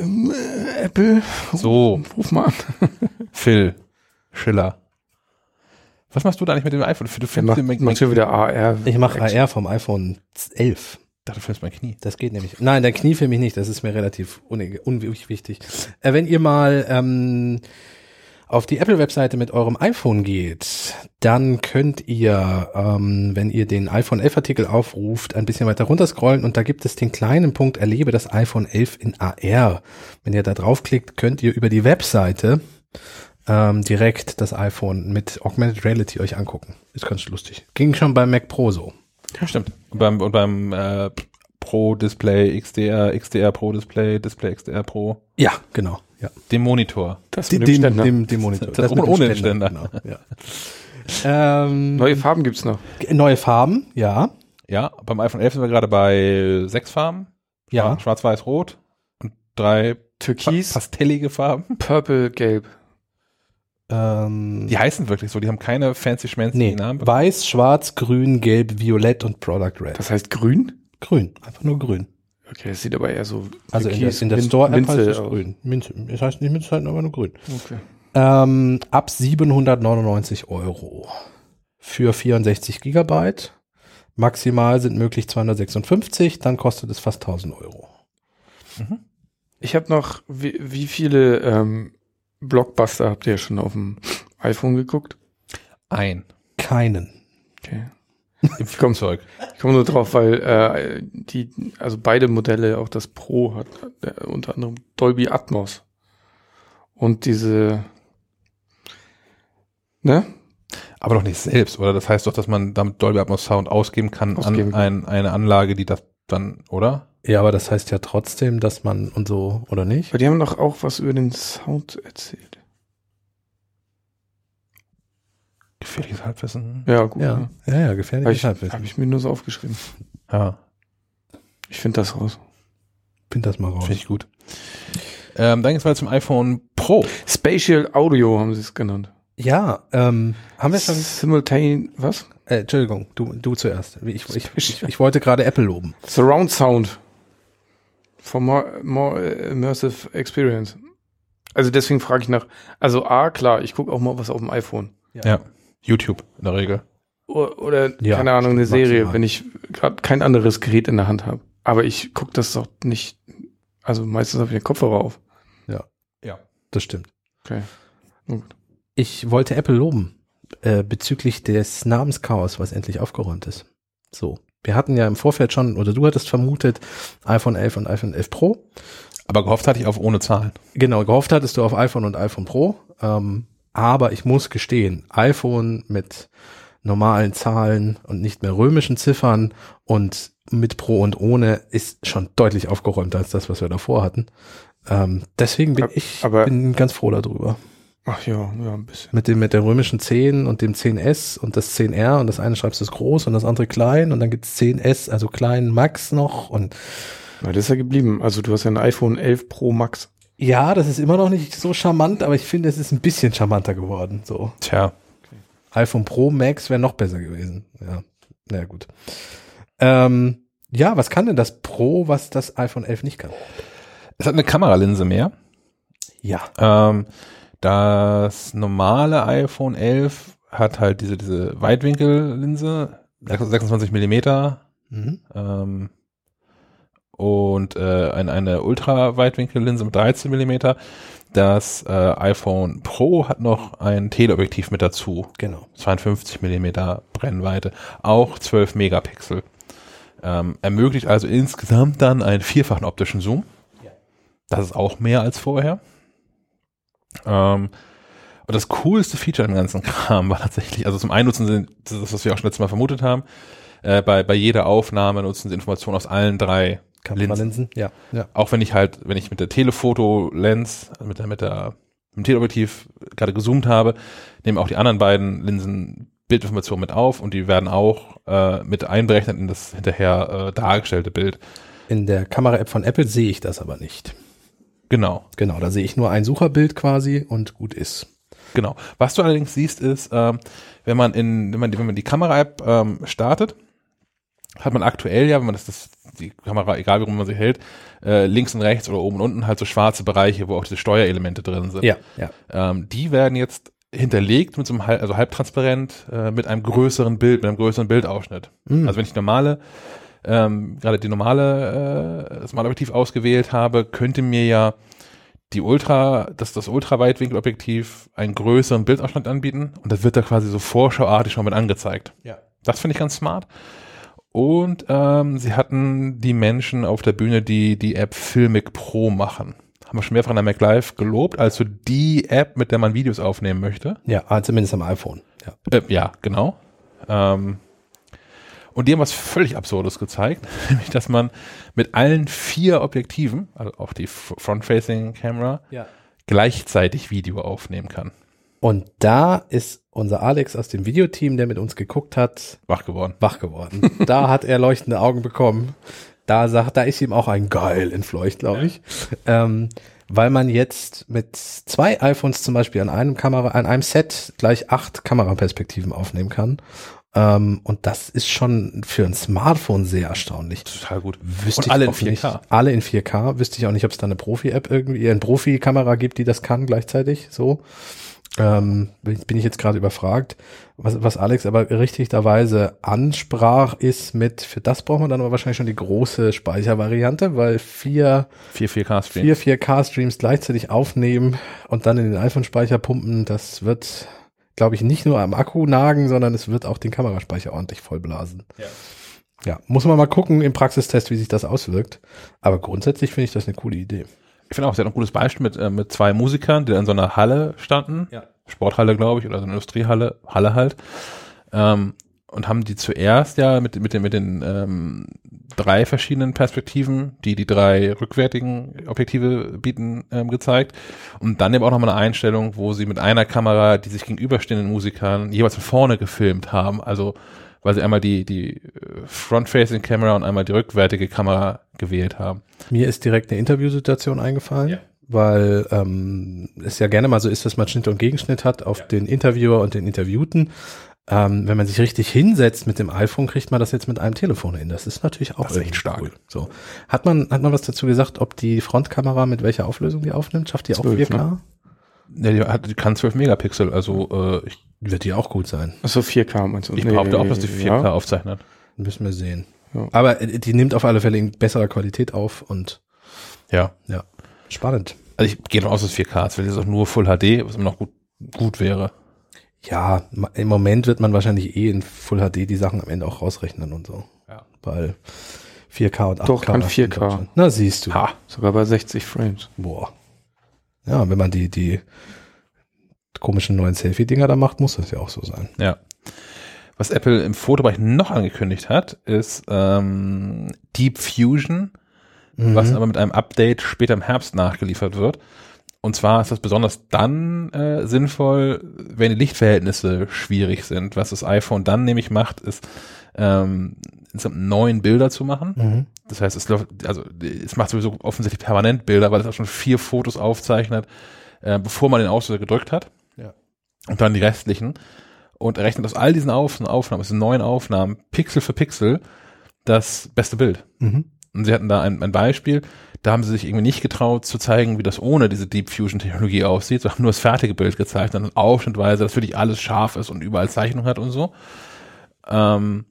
Apple, So, ruf mal an. Phil, Schiller. Was machst du da eigentlich mit dem iPhone? Du findest macht, den- macht schon wieder AR. Ich mache. AR vom iPhone 11. dachte, du mein Knie. Das geht nämlich. Nein, dein Knie filme ich nicht. Das ist mir relativ un unwichtig. Äh, wenn ihr mal ähm, auf die Apple-Webseite mit eurem iPhone geht, dann könnt ihr, ähm, wenn ihr den iPhone 11 Artikel aufruft, ein bisschen weiter runterscrollen und da gibt es den kleinen Punkt Erlebe das iPhone 11 in AR. Wenn ihr da draufklickt, könnt ihr über die Webseite ähm, direkt das iPhone mit Augmented Reality euch angucken. Ist ganz lustig. Ging schon beim Mac Pro so. Ja, stimmt. Und beim, und beim äh, Pro Display, XDR, XDR Pro Display, Display XDR Pro, Ja, genau. Ja. dem Monitor. Das Den, mit dem Ständer. dem, dem Monitor. Das mit dem ohne den Ständer. Genau, ja. ähm, Neue Farben gibt's noch. neue Farben, ja. Ja, beim iPhone 11 sind wir gerade bei sechs Farben. Ja. Schwarz, Weiß, Rot und drei Türkis, pa pastellige Farben. Purple, Gelb. Ähm, Die heißen wirklich so, die haben keine fancy schmancy nee, Namen. weiß, schwarz, grün, gelb, violett und Product Red. Das heißt grün? grün, einfach nur grün. Okay, das sieht aber eher so Also in der, in der Min- Store-App heißt es grün. Minze, das heißt nicht Minze, halt aber nur grün. Okay. Ähm, ab 799 Euro für 64 Gigabyte. Maximal sind möglich 256, dann kostet es fast 1000 Euro. Ich habe noch, wie, wie viele ähm, Blockbuster habt ihr schon auf dem iPhone geguckt? Ein. Keinen. Okay. Im Flugzeug. Ich komme nur drauf, weil äh, die, also beide Modelle, auch das Pro hat äh, unter anderem Dolby Atmos. Und diese, ne? Aber doch nicht selbst, oder? Das heißt doch, dass man damit Dolby Atmos Sound ausgeben kann Ausgeben an ein, eine Anlage, die das dann, oder? Ja, aber das heißt ja trotzdem, dass man und so, oder nicht? Weil die haben doch auch was über den Sound erzählt. Gefährliches Halbwissen. Ja, gut. Ja, ja, ja, Habe gefährliches ich, Halbwissen. hab ich mir nur so aufgeschrieben. Ja, Ich finde das raus. Find das mal raus. finde ich gut. Ähm, dann geht's weiter zum iPhone Pro. Spatial Audio haben sie es genannt. Ja, ähm, haben wir schon, Simultane, was? äh, Entschuldigung, du, du zuerst. Ich, ich, ich, ich wollte gerade Apple loben. Surround Sound. For more, more äh, immersive experience. Also deswegen frage ich nach, also A, klar, ich gucke auch mal was auf dem iPhone. Ja. YouTube in der Regel. O- Oder, Ja, keine Ahnung, eine Serie, maximal. wenn ich gerade kein anderes Gerät in der Hand habe. Aber ich gucke das doch nicht, also meistens habe ich den Kopfhörer auf. Ja. Das stimmt. Okay. Gut. Ich wollte Apple loben äh, bezüglich des Namenschaos, was endlich aufgeräumt ist. So, wir hatten ja im Vorfeld schon, oder du hattest vermutet, iPhone 11 und iPhone 11 Pro. Aber gehofft hatte ich auf ohne Zahlen. Genau, gehofft hattest du auf iPhone und iPhone Pro. Ähm, aber ich muss gestehen, iPhone mit normalen Zahlen und nicht mehr römischen Ziffern und mit Pro und ohne ist schon deutlich aufgeräumter als das, was wir davor hatten. Ähm, deswegen bin Ab- ich aber- bin ganz froh darüber. Ach ja, ja, ein bisschen. Mit dem, mit der römischen 10 und dem 10S und das 10R und das eine schreibst du groß und das andere klein und dann gibt's 10S, also klein Max noch und Na, das ist ja geblieben. Also du hast ja ein iPhone 11 Pro Max. ja, das ist immer noch nicht so charmant, aber ich finde, es ist ein bisschen charmanter geworden, so. Tja. iPhone Pro Max wäre noch besser gewesen. Ja, na ja, gut. Ähm, ja, was kann denn das Pro, was das iPhone 11 nicht kann? Es hat eine Kameralinse mehr. Ja. Ähm, das normale iPhone 11 hat halt diese, diese Weitwinkellinse, 26 Millimeter, Mhm. ähm, und äh, eine, eine Ultra-Weitwinkellinse mit 13 Millimeter. Das äh, iPhone Pro hat noch ein Teleobjektiv mit dazu. Genau. 52 Millimeter Brennweite, auch 12 Megapixel. Ähm, ermöglicht also insgesamt dann einen vierfachen optischen Zoom. Ja. Das ist auch mehr als vorher. Ähm, und das coolste Feature im ganzen Kram war tatsächlich, also zum einen nutzen sie, das ist das, was wir auch schon letztes Mal vermutet haben, äh, bei, bei jeder Aufnahme nutzen sie Informationen aus allen drei Linsen. Kameralinsen. Ja. Ja. Auch wenn ich halt, wenn ich mit der Telefoto-Lens, also mit der, mit der, mit dem Teleobjektiv gerade gezoomt habe, nehmen auch die anderen beiden Linsen Bildinformationen mit auf und die werden auch äh, mit einberechnet in das hinterher äh, dargestellte Bild. In der Kamera-App von Apple sehe ich das aber nicht. Genau, Genau, da sehe ich nur ein Sucherbild quasi und gut ist. genau. Was du allerdings siehst, ist, ähm, wenn man in, wenn man, die- wenn man die Kamera-App ähm, startet, hat man aktuell ja, wenn man das, das die Kamera, egal wie rum man sie hält, äh, links und rechts oder oben und unten halt so schwarze Bereiche, wo auch diese Steuerelemente drin sind. Ja, ja. Ähm, die werden jetzt hinterlegt mit so einem halb, also halbtransparent äh, mit einem größeren Bild, mit einem größeren Bildausschnitt. Mhm. Also wenn ich normale ähm, gerade die normale, äh, das normale Objektiv ausgewählt habe, könnte mir ja die Ultra, das, das Ultraweitwinkelobjektiv einen größeren Bildausschnitt anbieten und das wird da quasi so vorschauartig schon mit angezeigt. Ja. Das finde ich ganz smart. Und ähm, sie hatten die Menschen auf der Bühne, die die App Filmic Pro machen. Haben wir schon mehrfach in der Mac Live gelobt, also die App, mit der man Videos aufnehmen möchte. Ja, ah, zumindest am iPhone. Ja. Äh, ja, genau. Ähm, und die haben was völlig Absurdes gezeigt, nämlich dass man mit allen vier Objektiven, also auch die Front-Facing-Camera, ja. gleichzeitig Video aufnehmen kann. Und da ist unser Alex aus dem Videoteam, der mit uns geguckt hat, Wach geworden. wach geworden. da hat er leuchtende Augen bekommen. Da sagt, da ist ihm auch ein geil entfleucht, glaube ich. Ähm, weil man jetzt mit zwei iPhones zum Beispiel an einem Kamera, an einem Set gleich acht Kameraperspektiven aufnehmen kann. Ähm, und das ist schon für ein Smartphone sehr erstaunlich. Total gut. Wüsste Und ich alle in auch nicht. 4K. Alle in 4K. Wüsste ich auch nicht, ob es da eine Profi-App irgendwie, eine Profi-Kamera gibt, die das kann gleichzeitig. So. Ähm, bin ich jetzt gerade überfragt. Was, was Alex aber richtigerweise ansprach, ist mit, für das braucht man dann aber wahrscheinlich schon die große Speichervariante, weil vier, 4 4K-Stream. vier 4K-Streams gleichzeitig aufnehmen und dann in den iPhone-Speicher pumpen, das wird, glaube ich, nicht nur am Akku nagen, sondern es wird auch den Kameraspeicher ordentlich vollblasen. Ja. Ja, muss man mal gucken im Praxistest, wie sich das auswirkt. Aber grundsätzlich finde ich das eine coole Idee. Ich finde auch, sie hat ein gutes Beispiel mit, äh, mit zwei Musikern, die da in so einer Halle standen. Ja. Sporthalle, glaube ich, oder so eine Industriehalle, Halle halt. Ähm, und haben die zuerst ja mit, mit den, mit den ähm, drei verschiedenen Perspektiven, die die drei rückwärtigen Objektive bieten, ähm, gezeigt. Und dann eben auch nochmal eine Einstellung, wo sie mit einer Kamera die sich gegenüberstehenden Musikern jeweils von vorne gefilmt haben. Also weil sie einmal die, die äh, Front-Facing-Kamera und einmal die rückwärtige Kamera gewählt haben. Mir ist direkt eine Interviewsituation eingefallen, Ja. weil ähm, es ja gerne mal so ist, dass man Schnitt und Gegenschnitt hat auf den Interviewer und den Interviewten. Ähm, wenn man sich richtig hinsetzt mit dem iPhone, kriegt man das jetzt mit einem Telefon hin. Das ist natürlich auch Das ist echt stark. Cool. So. Hat man, hat man was dazu gesagt, ob die Frontkamera mit welcher Auflösung die aufnimmt? Schafft die auch 12, 4K? ne? Ja, die, hat, die kann 12 Megapixel, also äh, ich, Wird die auch gut sein. Achso, 4K meinst du? ich behaupte auch, dass die 4K Ja. aufzeichnet. Müssen wir sehen. Ja. Aber äh, die nimmt auf alle Fälle in besserer Qualität auf und Ja. ja, spannend. Also ich gehe davon aus, dass es 4K ist, weil das auch nur Full HD, was immer noch gut, gut wäre. Ja, im Moment wird man wahrscheinlich eh in Full HD die Sachen am Ende auch rausrechnen und so. Ja. Weil 4K und 8K. Doch, kann in 4K. Deutschland. Na, siehst du. Ha. Sogar bei 60 Frames. Boah. Ja, wenn man die, die komischen neuen Selfie-Dinger da macht, muss das ja auch so sein. Ja. Was Apple im Fotobereich noch angekündigt hat, ist ähm, Deep Fusion, was Mhm. aber mit einem Update später im Herbst nachgeliefert wird. Und zwar ist das besonders dann äh, sinnvoll, wenn die Lichtverhältnisse schwierig sind. Was das iPhone dann nämlich macht, ist ähm, insgesamt neun Bilder zu machen. Mhm. Das heißt, es läuft, also es macht sowieso offensichtlich permanent Bilder, weil es auch schon vier Fotos aufzeichnet, äh, bevor man den Auslöser gedrückt hat. Ja. Und dann die restlichen. Und er rechnet aus all diesen Auf Aufnahmen, es sind neun Aufnahmen, Pixel für Pixel, das beste Bild. Mhm. Und sie hatten da ein, ein Beispiel, da haben sie sich irgendwie nicht getraut zu zeigen, wie das ohne diese Deep Fusion Technologie aussieht, sondern nur das fertige Bild gezeigt, dann aufschnittweise, dass wirklich alles scharf ist und überall Zeichnung hat und so. Ähm,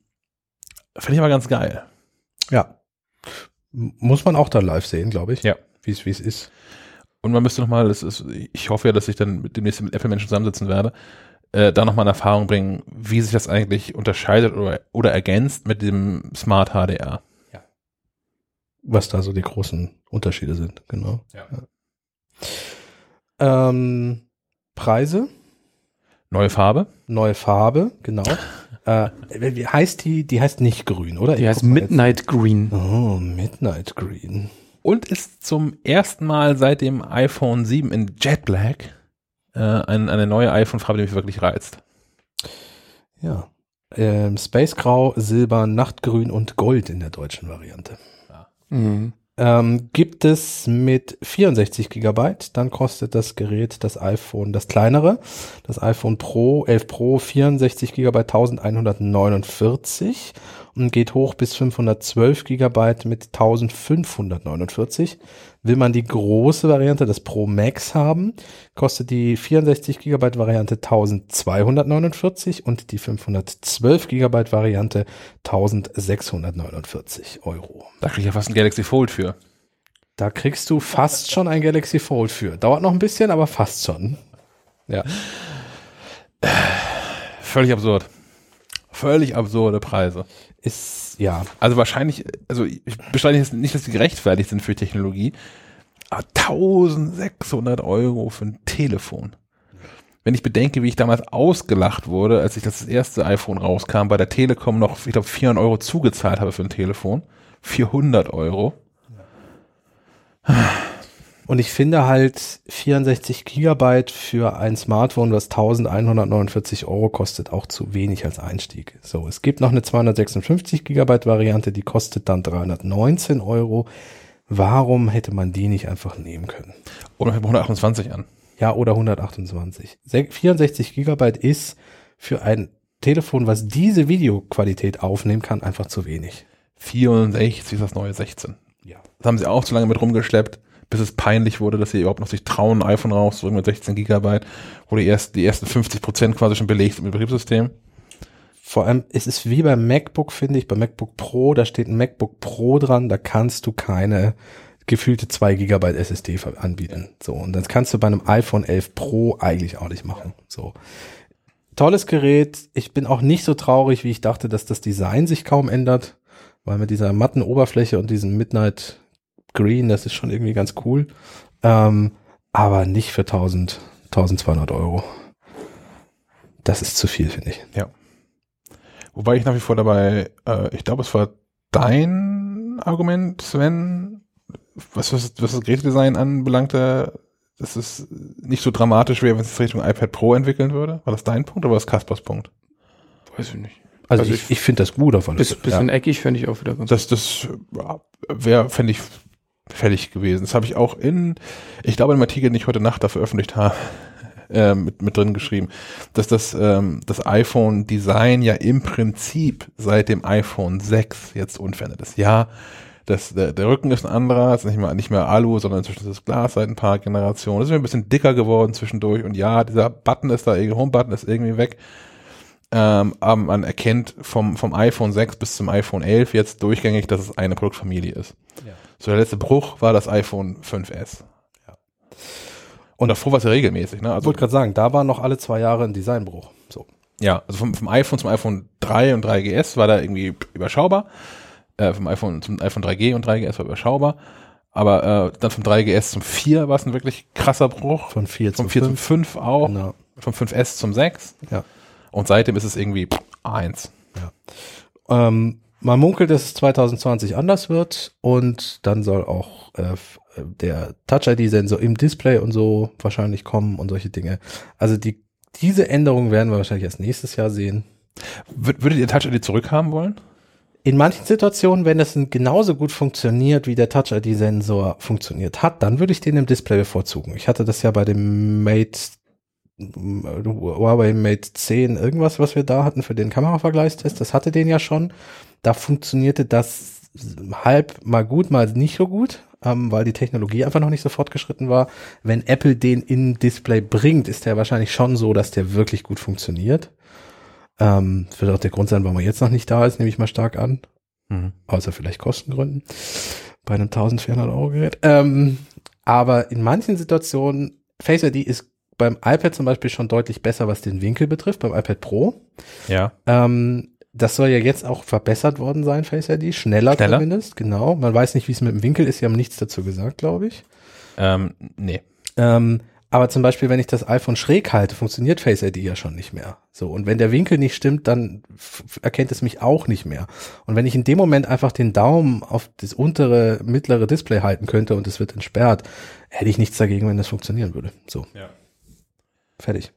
Finde ich aber ganz geil. Ja. Muss man auch da live sehen, glaube ich. Ja. Wie es, wie es ist. Und man müsste nochmal, das ist, ich hoffe ja, dass ich dann mit demnächst mit Apple-Menschen zusammensitzen werde, äh, da nochmal in Erfahrung bringen, wie sich das eigentlich unterscheidet oder, oder ergänzt mit dem Smart HDR. Was da so die großen Unterschiede sind, genau. Ja. Ähm, Preise, Neue Farbe. neue Farbe, genau. äh, wie heißt die? Die heißt nicht grün, oder? Die Ich heißt mal jetzt. Midnight Green. Oh, Midnight Green. Und ist zum ersten Mal seit dem iPhone 7 in Jet Black äh, ein, eine neue iPhone-Farbe, die mich wirklich reizt. Ja. Ähm, Space Grau, Silber, Nachtgrün und Gold in der deutschen Variante. Mhm. Ähm, gibt es mit 64 Gigabyte, dann kostet das Gerät, das iPhone, das kleinere, das iPhone Pro, 11 Pro, 64 Gigabyte 1149 und geht hoch bis 512 Gigabyte mit 1549. Will man die große Variante, das Pro Max haben, kostet die 64 GB Variante 1249 und die 512 GB Variante 1649 Euro. Da kriege ich ja fast ein Galaxy Fold für. Da kriegst du fast schon ein Galaxy Fold für. Dauert noch ein bisschen, aber fast schon. Ja. Völlig absurd. Völlig absurde Preise. Ist, ja. Also wahrscheinlich, also ich bestreite jetzt nicht, dass sie gerechtfertigt sind für Technologie, aber 1600 Euro für ein Telefon. Wenn ich bedenke, wie ich damals ausgelacht wurde, als ich das erste iPhone rauskam, bei der Telekom noch, ich glaube, 400 Euro zugezahlt habe für ein Telefon. 400 Euro. Und ich finde halt 64 Gigabyte für ein Smartphone, was 1149 Euro kostet, auch zu wenig als Einstieg. So, es gibt noch eine 256 Gigabyte Variante, die kostet dann 319 Euro. Warum hätte man die nicht einfach nehmen können? Oder 128 an. Ja, oder 128. Se- 64 Gigabyte ist für ein Telefon, was diese Videoqualität aufnehmen kann, einfach zu wenig. 64 ist das neue 16. Ja. Das haben sie auch zu lange mit rumgeschleppt, bis es peinlich wurde, dass sie überhaupt noch sich trauen, ein iPhone rauszubringen mit 16 Gigabyte, wo die ersten, die ersten 50 Prozent quasi schon belegt dem Betriebssystem. Vor allem, es ist wie beim MacBook, finde ich, beim MacBook Pro, da steht ein MacBook Pro dran, da kannst du keine gefühlte 2 Gigabyte SSD anbieten. So, und das kannst du bei einem iPhone 11 Pro eigentlich auch nicht machen. So. Tolles Gerät. Ich bin auch nicht so traurig, wie ich dachte, dass das Design sich kaum ändert, weil mit dieser matten Oberfläche und diesem Midnight Green, das ist schon irgendwie ganz cool. Ähm, aber nicht für 1000, 1200 Euro. Das ist zu viel, finde ich. Wobei ich nach wie vor dabei, äh, ich glaube, es war dein Argument, Sven, was, was, was das Gerätedesign anbelangte, dass es nicht so dramatisch wäre, wenn es sich Richtung iPad Pro entwickeln würde. War das dein Punkt oder war das Kaspers Punkt? Weiß ich nicht. Also, Also ich, ich- finde das gut auf alle Bis, Fälle. bisschen eckig fände ich auch wieder ganz Das, das ja, wäre, fände ich, fällig gewesen. Das habe ich auch in, ich glaube, im Artikel, den ich heute Nacht da veröffentlicht habe, äh, mit, mit drin geschrieben, dass das, ähm, das iPhone-Design ja im Prinzip seit dem iPhone 6 jetzt unverändert ist. Ja, das, der, der Rücken ist ein anderer, ist nicht mehr, nicht mehr Alu, sondern inzwischen ist es Glas seit ein paar Generationen. Es ist ein bisschen dicker geworden zwischendurch und ja, dieser Button ist da, Home-Button ist irgendwie weg. Ähm, aber man erkennt vom, vom iPhone 6 bis zum iPhone 11 jetzt durchgängig, dass es eine Produktfamilie ist. Ja. So der letzte Bruch war das iPhone 5S. Ja. Und davor war es ja regelmäßig, ne? Ich Also, wollte gerade sagen, da war noch alle zwei Jahre ein Designbruch. So. ja, also vom, vom iPhone zum iPhone 3 und 3GS war da irgendwie überschaubar. Äh, vom iPhone zum iPhone 3G und 3GS war überschaubar. Aber äh, dann vom 3GS zum 4 war es ein wirklich krasser Bruch. Von 4 Vom zum 4 zum 5. 5 auch. Genau. Vom 5S zum 6. Ja. Und seitdem ist es irgendwie 1. Ähm, man munkelt, dass es 2020 anders wird und dann soll auch äh, der Touch-ID-Sensor im Display und so wahrscheinlich kommen und solche Dinge. Also die, diese Änderungen werden wir wahrscheinlich erst nächstes Jahr sehen. Wür- Würdet ihr Touch ID zurückhaben wollen? In manchen Situationen, wenn das genauso gut funktioniert, wie der Touch-ID-Sensor funktioniert hat, dann würde ich den im Display bevorzugen. Ich hatte das ja bei dem Mate, Huawei Mate 10, irgendwas, was wir da hatten für den Kameravergleichstest, das hatte den ja schon. Da funktionierte das halb mal gut, mal nicht so gut, ähm, weil die Technologie einfach noch nicht so fortgeschritten war. Wenn Apple den in Display bringt, ist der wahrscheinlich schon so, dass der wirklich gut funktioniert. Ähm, das wird auch der Grund sein, warum er jetzt noch nicht da ist, nehme ich mal stark an. Außer vielleicht Kostengründen. Bei einem 1400 Euro Gerät. Ähm, aber in manchen Situationen, Face ID ist beim iPad zum Beispiel schon deutlich besser, was den Winkel betrifft, beim iPad Pro. Ja. Ähm, das soll ja jetzt auch verbessert worden sein, Face ID. Schneller, Schneller? zumindest, genau. Man weiß nicht, wie es mit dem Winkel ist. Sie haben nichts dazu gesagt, glaube ich. Ähm, nee. Ähm, aber zum Beispiel, wenn ich das iPhone schräg halte, funktioniert Face ID ja schon nicht mehr. So. Und wenn der Winkel nicht stimmt, dann erkennt es mich auch nicht mehr. Und wenn ich in dem Moment einfach den Daumen auf das untere, mittlere Display halten könnte und es wird entsperrt, hätte ich nichts dagegen, wenn das funktionieren würde. So. Ja. Fertig.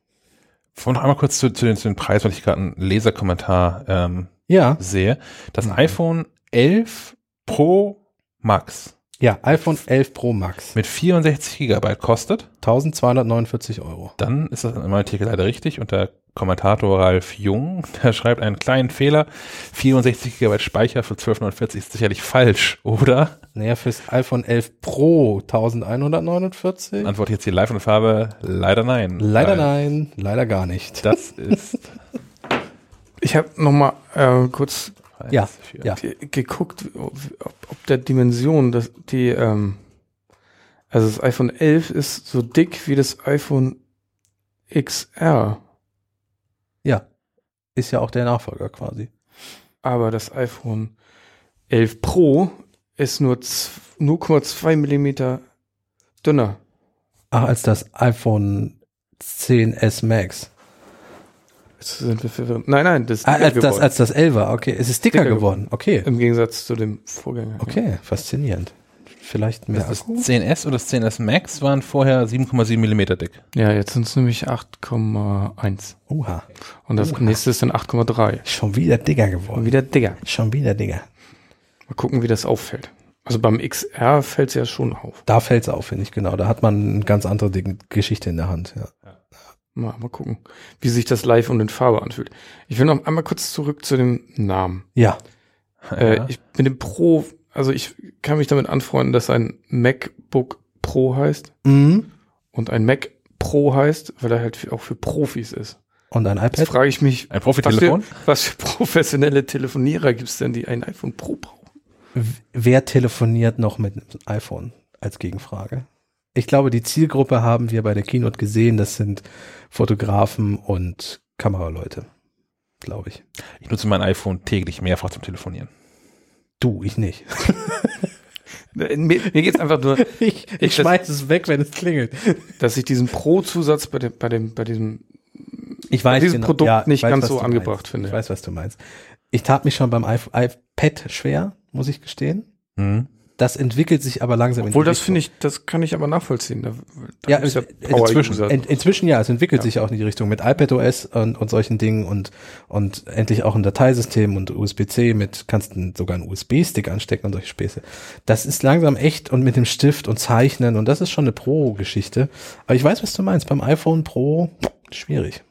Vor noch einmal kurz zu, zu, den, zu den Preis, weil ich gerade einen Leserkommentar ähm, Ja. sehe. Das iPhone 11 Pro Max Ja, iPhone 11 Pro Max. mit 64 Gigabyte kostet, 1249 Euro. dann ist das in meinem Artikel leider richtig. Und der Kommentator Ralf Jung, der schreibt einen kleinen Fehler. 64 Gigabyte Speicher für 1249 ist sicherlich falsch, oder? Naja, fürs iPhone 11 Pro 1149? Antworte jetzt hier live und Farbe, leider nein. Leider nein, leider gar nicht. Das ist Ich habe noch mal äh, kurz Ja, für- ja. ge- geguckt, ob, ob der Dimension, dass die, ähm, also das iPhone 11 ist so dick wie das iPhone XR, Ja. Ist ja auch der Nachfolger quasi. aber das iPhone 11 Pro ist nur z- 0,2 Millimeter dünner. Ach, als das iPhone 10s Max. Jetzt sind wir verwirrt. Nein, nein, das ist Ah, als das, geworden. als das 11er, okay. Es ist dicker Dicker geworden. Okay. Im Gegensatz zu dem Vorgänger. Okay, faszinierend. Vielleicht mehr Das Akku? 10S und das 10S Max waren vorher 7,7 Millimeter dick. Ja, jetzt sind es nämlich 8,1. Oha. Und das Oha. nächste ist dann 8,3. Schon wieder dicker geworden. wieder dicker. Schon wieder dicker. Mal gucken, wie das auffällt. Also beim XR fällt es ja schon auf. Da fällt's auf, finde ich, genau. Da hat man eine ganz andere Geschichte in der Hand. Ja. Mal, mal gucken, wie sich das live und in Farbe anfühlt. Ich will noch einmal kurz zurück zu dem Namen. ja. Äh, Ja. ich bin dem Pro, also ich kann mich damit anfreunden, dass ein MacBook Pro heißt Mhm. und ein Mac Pro heißt, weil er halt auch für Profis ist. Und ein Jetzt iPad? frage ich mich, Ein was für, Profitelefon? was für professionelle Telefonierer gibt es denn, die ein iPhone Pro brauchen? Wer telefoniert noch mit einem iPhone als Gegenfrage? Ich glaube, die Zielgruppe haben wir bei der Keynote gesehen. Das sind Fotografen und Kameraleute. Glaube ich. Ich nutze mein iPhone täglich mehrfach zum Telefonieren. Du, ich nicht. Mir, mir geht es einfach nur, Ich, Ich- ich schmeiß es weg, wenn es klingelt. dass ich diesen Pro-Zusatz bei dem, bei dem, bei diesem Ich weiß dieses genau. Produkt Ja, ich nicht weiß, ganz so angebracht meinst. finde. Ich weiß, was du meinst. Ich tat mich schon beim iP- iPad schwer, muss ich gestehen. Mhm. Das entwickelt sich aber langsam Obwohl, in die das finde ich, das kann ich aber nachvollziehen. Da, da Ja, es- inzwischen. In, inzwischen ja, es entwickelt Ja. sich auch in die Richtung mit iPadOS und, und solchen Dingen und, und endlich auch ein Dateisystem und USB-C mit, kannst du sogar einen USB-Stick anstecken und solche Späße. Das ist langsam echt und mit dem Stift und Zeichnen und das ist schon eine Pro-Geschichte. Aber ich weiß, was du meinst. Beim iPhone Pro, schwierig.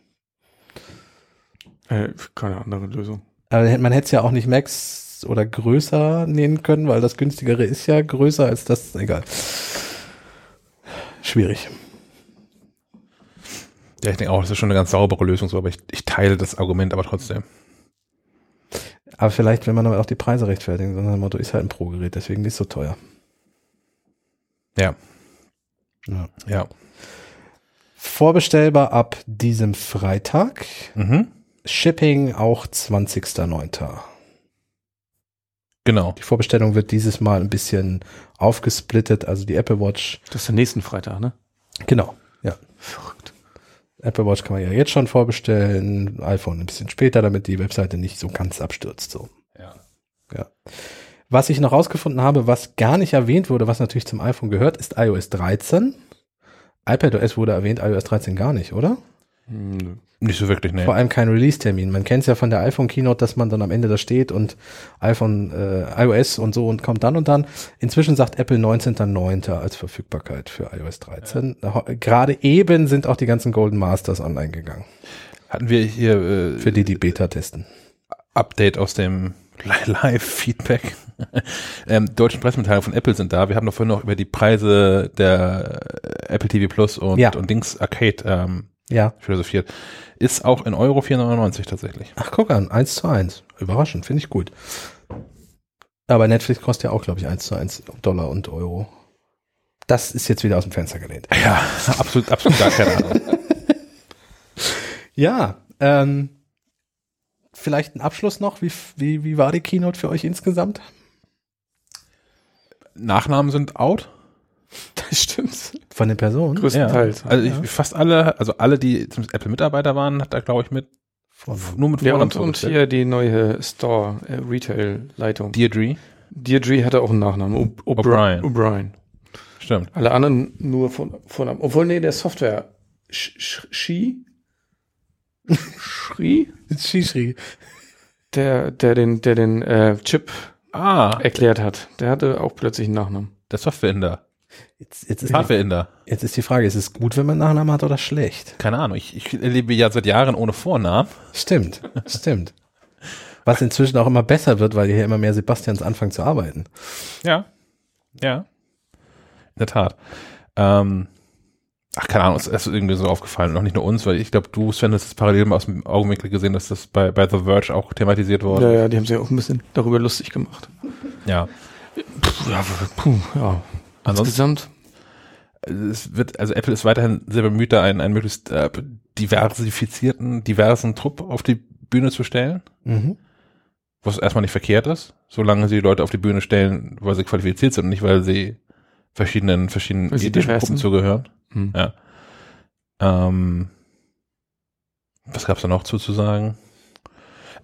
Äh, keine andere Lösung. Aber man hätte es ja auch nicht Max oder größer nehmen können, weil das günstigere ist ja größer als das, egal. Schwierig. Ja, ich denke auch, das ist schon eine ganz saubere Lösung, so, aber ich, ich teile das Argument aber trotzdem. Aber vielleicht, wenn man aber auch die Preise rechtfertigen, sondern das Motto ist halt ein Pro-Gerät, deswegen nicht so teuer. Ja, Ja. ja. Vorbestellbar ab diesem Freitag. Mhm. Shipping auch 20.09. Genau. Die Vorbestellung wird dieses Mal ein bisschen aufgesplittet, also die Apple Watch. Das ist der nächsten Freitag, ne? Genau, ja. Verrückt. Apple Watch kann man ja jetzt schon vorbestellen, iPhone ein bisschen später, damit die Webseite nicht so ganz abstürzt. So. Ja. Ja. Was ich noch rausgefunden habe, was gar nicht erwähnt wurde, was natürlich zum iPhone gehört, ist iOS 13. iPadOS wurde erwähnt, iOS 13 gar nicht, oder? Nicht so wirklich, Vor ne. allem kein Release-Termin. Man kennt es ja von der iPhone Keynote, dass man dann am Ende da steht und iPhone, äh, iOS und so und kommt dann und dann. Inzwischen sagt Apple 19.09. als Verfügbarkeit für iOS 13. Ho- Gerade eben sind auch die ganzen Golden Masters online gegangen, Hatten wir hier äh, für die die Beta testen. Update aus dem Live-Feedback. ähm, deutschen Pressemitteilungen von Apple sind da. Wir haben doch vorhin noch über die Preise der äh, Apple TV Plus und, Ja. und Dings Arcade ähm, Ja. philosophiert. Ist auch in Euro 4,99 tatsächlich. Ach, guck an, 1 zu 1. Überraschend, finde ich gut. Aber Netflix kostet ja auch, glaube ich, 1 zu 1 Dollar und Euro. Das ist jetzt wieder aus dem Fenster gelehnt. Ja, absolut, absolut gar keine Ahnung. Ja, ähm, vielleicht ein Abschluss noch. Wie, wie, wie war die Keynote für euch insgesamt? Nachnamen sind out. Stimmt. Von den Personen? Größtenteils. Also Ja. ich, fast alle, also alle, die zum Apple-Mitarbeiter waren, hat er, glaube ich, mit nur mit Ja, Vornamen und, und vorgestellt. hier die neue Store, äh, Retail-Leitung. Deirdre. Deirdre hatte auch einen Nachnamen. O'Brien. O'Brien. Stimmt. Alle anderen nur von, Vornamen. Obwohl, nee, der Software. Shi? Schri? Shishri. Der, der den, der den äh, Chip Ah, erklärt hat. Der hatte auch plötzlich einen Nachnamen. Der Softwareinder. Jetzt, jetzt, ist, Hardwareinder. jetzt ist die Frage, ist es gut, wenn man Nachnamen hat oder schlecht? Keine Ahnung. Ich, ich lebe ja seit Jahren ohne Vornamen. Stimmt, stimmt. Was inzwischen auch immer besser wird, weil hier immer mehr Sebastians anfangen zu arbeiten. Ja. Ja. In der Tat. Ähm, ach, keine Ahnung, es ist irgendwie so aufgefallen. Noch nicht nur uns, weil ich glaube, du, Sven, hast es parallel mal aus dem Augenwinkel gesehen, dass das bei, bei The Verge auch thematisiert wurde. Ja, ja, die haben sich auch ein bisschen darüber lustig gemacht. Ja. Puh, ja, puh, ja. Ansonsten, Insgesamt. es wird, also Apple ist weiterhin sehr bemüht, da einen, einen möglichst äh, diversifizierten, diversen Trupp auf die Bühne zu stellen. Mhm. Was erstmal nicht verkehrt ist, solange sie die Leute auf die Bühne stellen, weil sie qualifiziert sind und nicht, weil sie verschiedenen, verschiedenen Weil ethischen Gruppen zugehören. Hm. Ja. Ähm, was gab's da noch zuzusagen? Ah, es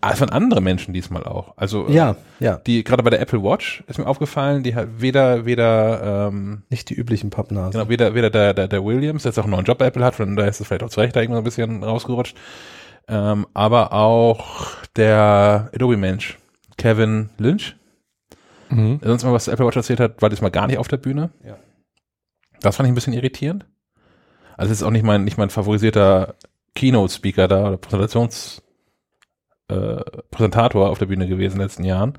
waren andere Menschen diesmal auch. Also äh, Ja, ja. die gerade bei der Apple Watch ist mir aufgefallen, die hat weder weder ähm, Nicht die üblichen Pappnasen. genau weder weder der der, der Williams, der jetzt auch einen neuen Job bei Apple hat, von daher ist es vielleicht auch zu Recht da irgendwann ein bisschen rausgerutscht. Ähm, aber auch der Adobe Mensch, Kevin Lynch, Mhm. der sonst mal was Apple Watch erzählt hat, war diesmal gar nicht auf der Bühne. Ja. Das fand ich ein bisschen irritierend. Also es ist auch nicht mein, nicht mein favorisierter Keynote-Speaker da oder Präsentations, äh, Präsentator auf der Bühne gewesen in den letzten Jahren.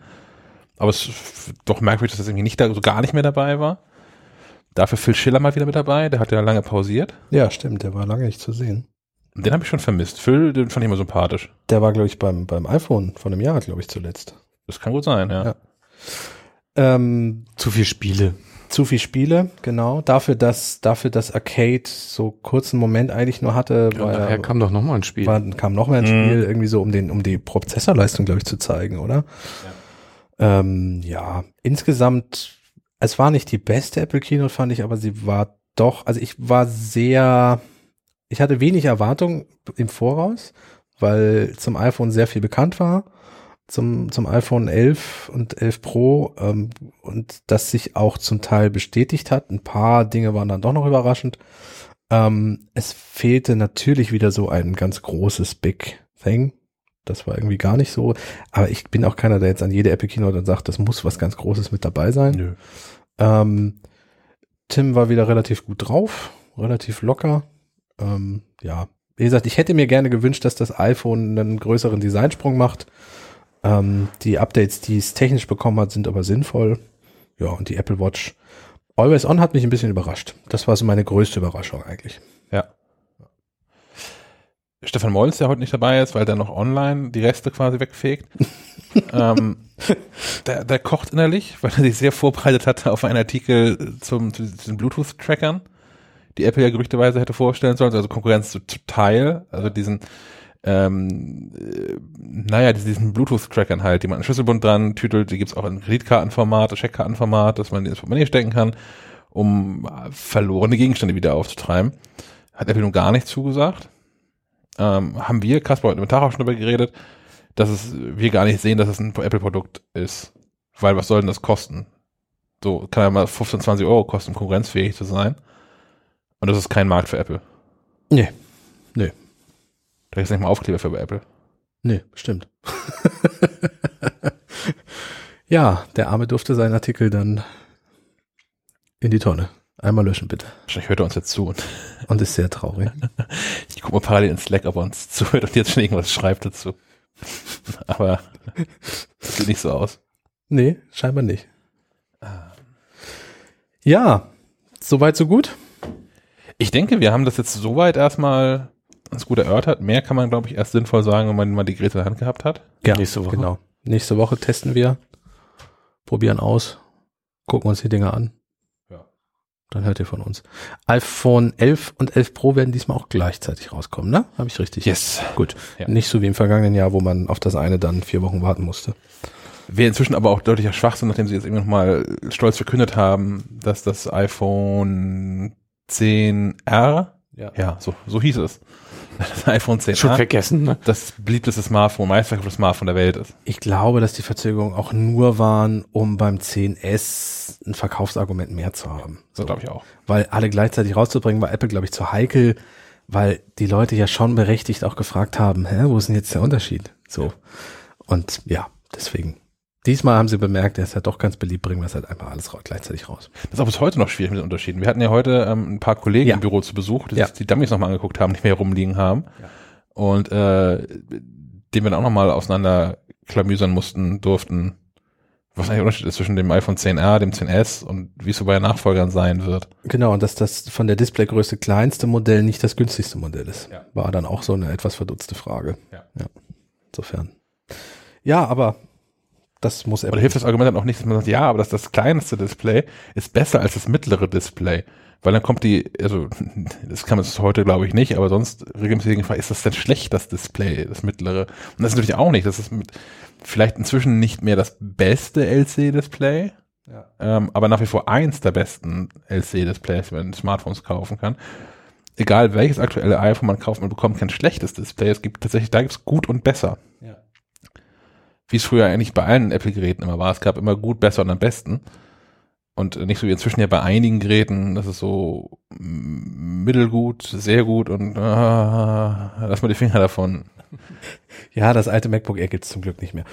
Aber es ist doch merkwürdig, dass das irgendwie nicht da, so gar nicht mehr dabei war. Dafür Phil Schiller mal wieder mit dabei, der hat ja lange pausiert. Ja, stimmt, der war lange nicht zu sehen. Den habe ich schon vermisst. Phil, den fand ich immer sympathisch. Der war, glaube ich, beim, beim iPhone von einem Jahr, glaube ich, zuletzt. Das kann gut sein, ja. Ja. Ähm, Zu viel Spiele. Zu viel Spiele, genau. Dafür, dass, dafür, dass Arcade so kurzen Moment eigentlich nur hatte, Ja, war, daher kam doch noch mal ein Spiel. war, kam noch mal ein Mhm. Spiel irgendwie so, um den, um die Prozessorleistung, glaube ich, zu zeigen, oder? Ja. Ähm, ja, insgesamt, es war nicht die beste Apple Keynote, fand ich, aber sie war doch, also ich war sehr, ich hatte wenig Erwartung im Voraus, weil zum iPhone sehr viel bekannt war, zum, zum iPhone 11 und 11 Pro ähm, und das sich auch zum Teil bestätigt hat. Ein paar Dinge waren dann doch noch überraschend. Ähm, es fehlte natürlich wieder so ein ganz großes Big Thing. Das war irgendwie gar nicht so. Aber ich bin auch keiner, der jetzt an jede Apple Keynote dann sagt, das muss was ganz Großes mit dabei sein. Nö. Ähm, Tim war wieder relativ gut drauf, relativ locker. Ähm, ja, wie gesagt, ich hätte mir gerne gewünscht, dass das iPhone einen größeren Designsprung macht. Ähm, die Updates, die es technisch bekommen hat, sind aber sinnvoll. Ja, und die Apple Watch Always On hat mich ein bisschen überrascht. Das war so meine größte Überraschung eigentlich. Ja. Stefan Molz, der heute nicht dabei ist, weil der noch online die Reste quasi wegfegt. ähm, der, der kocht innerlich, weil er sich sehr vorbereitet hatte auf einen Artikel zum, zu diesen Bluetooth-Trackern, die Apple ja gerüchteweise hätte vorstellen sollen, also Konkurrenz zu, zu Teil, also diesen, ähm, äh, naja, diesen Bluetooth-Trackern halt, die man an Schlüsselbund dran tütelt, die gibt's auch in Kreditkartenformat, Scheckkartenformat, dass man die ins Portemonnaie stecken kann, um verlorene Gegenstände wieder aufzutreiben. Hat Apple nun gar nicht zugesagt. Ähm, haben wir, Kasper, heute im Tag auch schon darüber geredet, dass es, wir gar nicht sehen, dass es ein Apple-Produkt ist. Weil was soll denn das kosten? So, kann ja mal 15, 20 Euro kosten, um konkurrenzfähig zu sein. Und das ist kein Markt für Apple. Nee, nee, Da ist nicht mal Aufkleber für bei Apple. nee, stimmt. ja, der Arme durfte seinen Artikel dann in die Tonne. Einmal löschen, bitte. Wahrscheinlich hört er uns jetzt zu und Und ist sehr traurig. ich gucke mal parallel in Slack, ob er uns zuhört und jetzt schon irgendwas schreibt dazu. Aber das sieht nicht so aus. Nee, scheinbar nicht. Ja, soweit so gut. Ich denke, wir haben das jetzt soweit erstmal ganz gut erörtert. Mehr kann man, glaube ich, erst sinnvoll sagen, wenn man mal die Geräte in der Hand gehabt hat. Ja, Nächste Woche. Genau. Nächste Woche testen wir, probieren aus, gucken uns die Dinge an. Ja. Dann hört ihr von uns. iPhone 11 und 11 Pro werden diesmal auch gleichzeitig rauskommen, ne? Habe ich richtig? Yes. Gut. Ja. Nicht so wie im vergangenen Jahr, wo man auf das eine dann vier Wochen warten musste. Wäre inzwischen aber auch deutlicher Schwachsinn, nachdem sie jetzt irgendwann mal stolz verkündet haben, dass das iPhone 10R, Ja. ja, so, so hieß es, das iPhone Schon 10R, vergessen, ne? das beliebteste Smartphone, meistverkauftes Smartphone der Welt ist. Ich glaube, dass die Verzögerungen auch nur waren, um beim 10S ein Verkaufsargument mehr zu haben. So glaube ich auch. weil alle gleichzeitig rauszubringen, war Apple, glaube ich, zu heikel, weil die Leute ja schon berechtigt auch gefragt haben, hä, wo ist denn jetzt der Unterschied? So. Und ja, deswegen Diesmal haben sie bemerkt, er ist halt doch ganz beliebt, bringen wir es halt einfach alles gleichzeitig raus. Das ist auch bis heute noch schwierig mit den Unterschieden. Wir hatten ja heute ähm, ein paar Kollegen Ja. im Büro zu Besuch, die Ja. sich die Dummies nochmal angeguckt haben, nicht mehr rumliegen haben. Und äh, den wir dann auch nochmal auseinander klamüsern mussten, durften, was eigentlich der Unterschied ist zwischen dem iPhone 10R, dem 10S und wie es so bei Nachfolgern sein wird. Genau, und dass das von der Displaygröße kleinste Modell nicht das günstigste Modell ist. Ja. War dann auch so eine etwas verdutzte Frage. Ja. Insofern. Ja, aber das muss Oder Apple. hilft das Argument dann auch nicht, dass man sagt, ja, aber das, das kleinste Display ist besser als das mittlere Display. Weil dann kommt die, also das kann man heute glaube ich nicht, aber sonst regelmäßig gefragt, ist das denn schlecht, das Display, das mittlere? Und das ist natürlich auch nicht. Das ist mit, vielleicht inzwischen nicht mehr das beste LCD-Display, Ja. ähm, aber nach wie vor eins der besten LCD-Displays, die man Smartphones kaufen kann. Egal welches aktuelle iPhone man kauft, man bekommt kein schlechtes Display. Es gibt tatsächlich, da gibt es gut und besser. Ja. Wie es früher eigentlich bei allen Apple-Geräten immer war. Es gab immer gut, besser und am besten. Und nicht so wie inzwischen ja bei einigen Geräten, das ist so mittelgut, sehr gut und ah, lass mal die Finger davon. Ja, das alte MacBook Air gibt's zum Glück nicht mehr.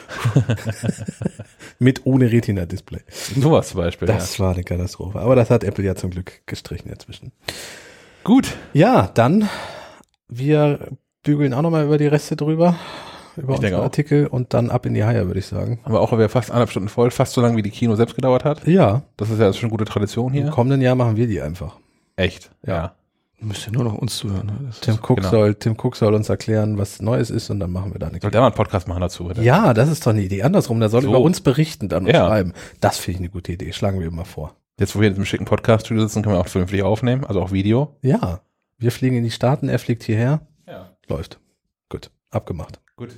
Mit ohne Retina-Display. Sowas zum Beispiel. Das war eine Katastrophe. Aber das hat Apple ja zum Glück gestrichen inzwischen. ja. Gut. Ja, dann wir bügeln auch nochmal über die Reste drüber. Über Ich denke unsere auch. Artikel und dann ab in die Haie, würde ich sagen. Aber auch wir fast anderthalb Stunden voll, fast so lange wie die Kino selbst gedauert hat. Ja, Das ist ja schon eine gute Tradition im hier. kommenden Jahr machen wir die einfach. Echt. Ja. Ja. Müsst ihr nur noch uns zuhören. Tim Cook, genau. soll, Tim Cook soll uns erklären, was Neues ist und dann machen wir da nichts. Soll der mal einen Podcast machen dazu? Bitte? Ja, das ist doch eine Idee. Andersrum, der soll So. über uns berichten, dann und Ja. schreiben. Das finde ich eine gute Idee. Schlagen wir immer vor. Jetzt, wo wir in diesem schicken Podcast-Studio sitzen, können wir auch vernünftig aufnehmen, also auch Video. Ja, wir fliegen in die Staaten, er fliegt hierher. Ja. Läuft. Gut, abgemacht. Gut.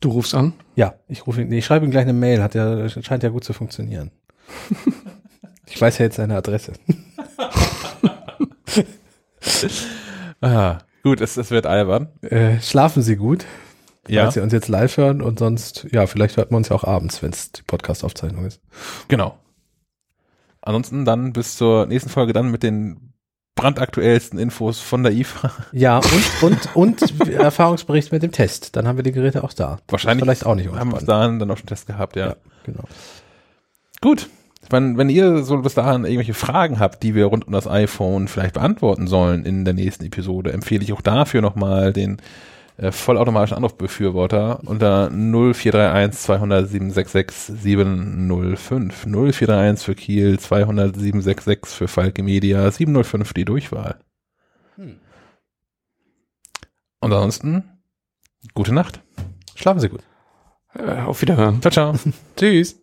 du rufst an. Ja, ich rufe ihn, nee, ich schreibe ihm gleich eine Mail. Hat ja, scheint ja gut zu funktionieren. ich weiß ja jetzt seine Adresse. Ah, gut, es, es wird albern. Äh, schlafen Sie gut, Ja, falls Sie uns jetzt live hören und sonst, ja, vielleicht hört man uns ja auch abends, wenn es die Podcast-Aufzeichnung ist. genau. Ansonsten dann bis zur nächsten Folge dann mit den brandaktuellsten Infos von der IFA. Ja, und, und, und Erfahrungsbericht mit dem Test. Dann haben wir die Geräte auch da. Wahrscheinlich Vielleicht auch nicht haben wir dahin dann auch schon einen Test gehabt, ja. Ja, genau. Gut. Wenn, wenn ihr so bis dahin irgendwelche Fragen habt, die wir rund um das iPhone vielleicht beantworten sollen in der nächsten Episode, empfehle ich auch dafür nochmal den äh, vollautomatischen Anrufbefürworter unter 0431 20766 705. 0431 für Kiel, 20766 für Falke Media, 705 die Durchwahl. Hm. Und ansonsten, gute Nacht. Schlafen Sie gut. Äh, auf Wiederhören. Ciao, ciao. Tschüss.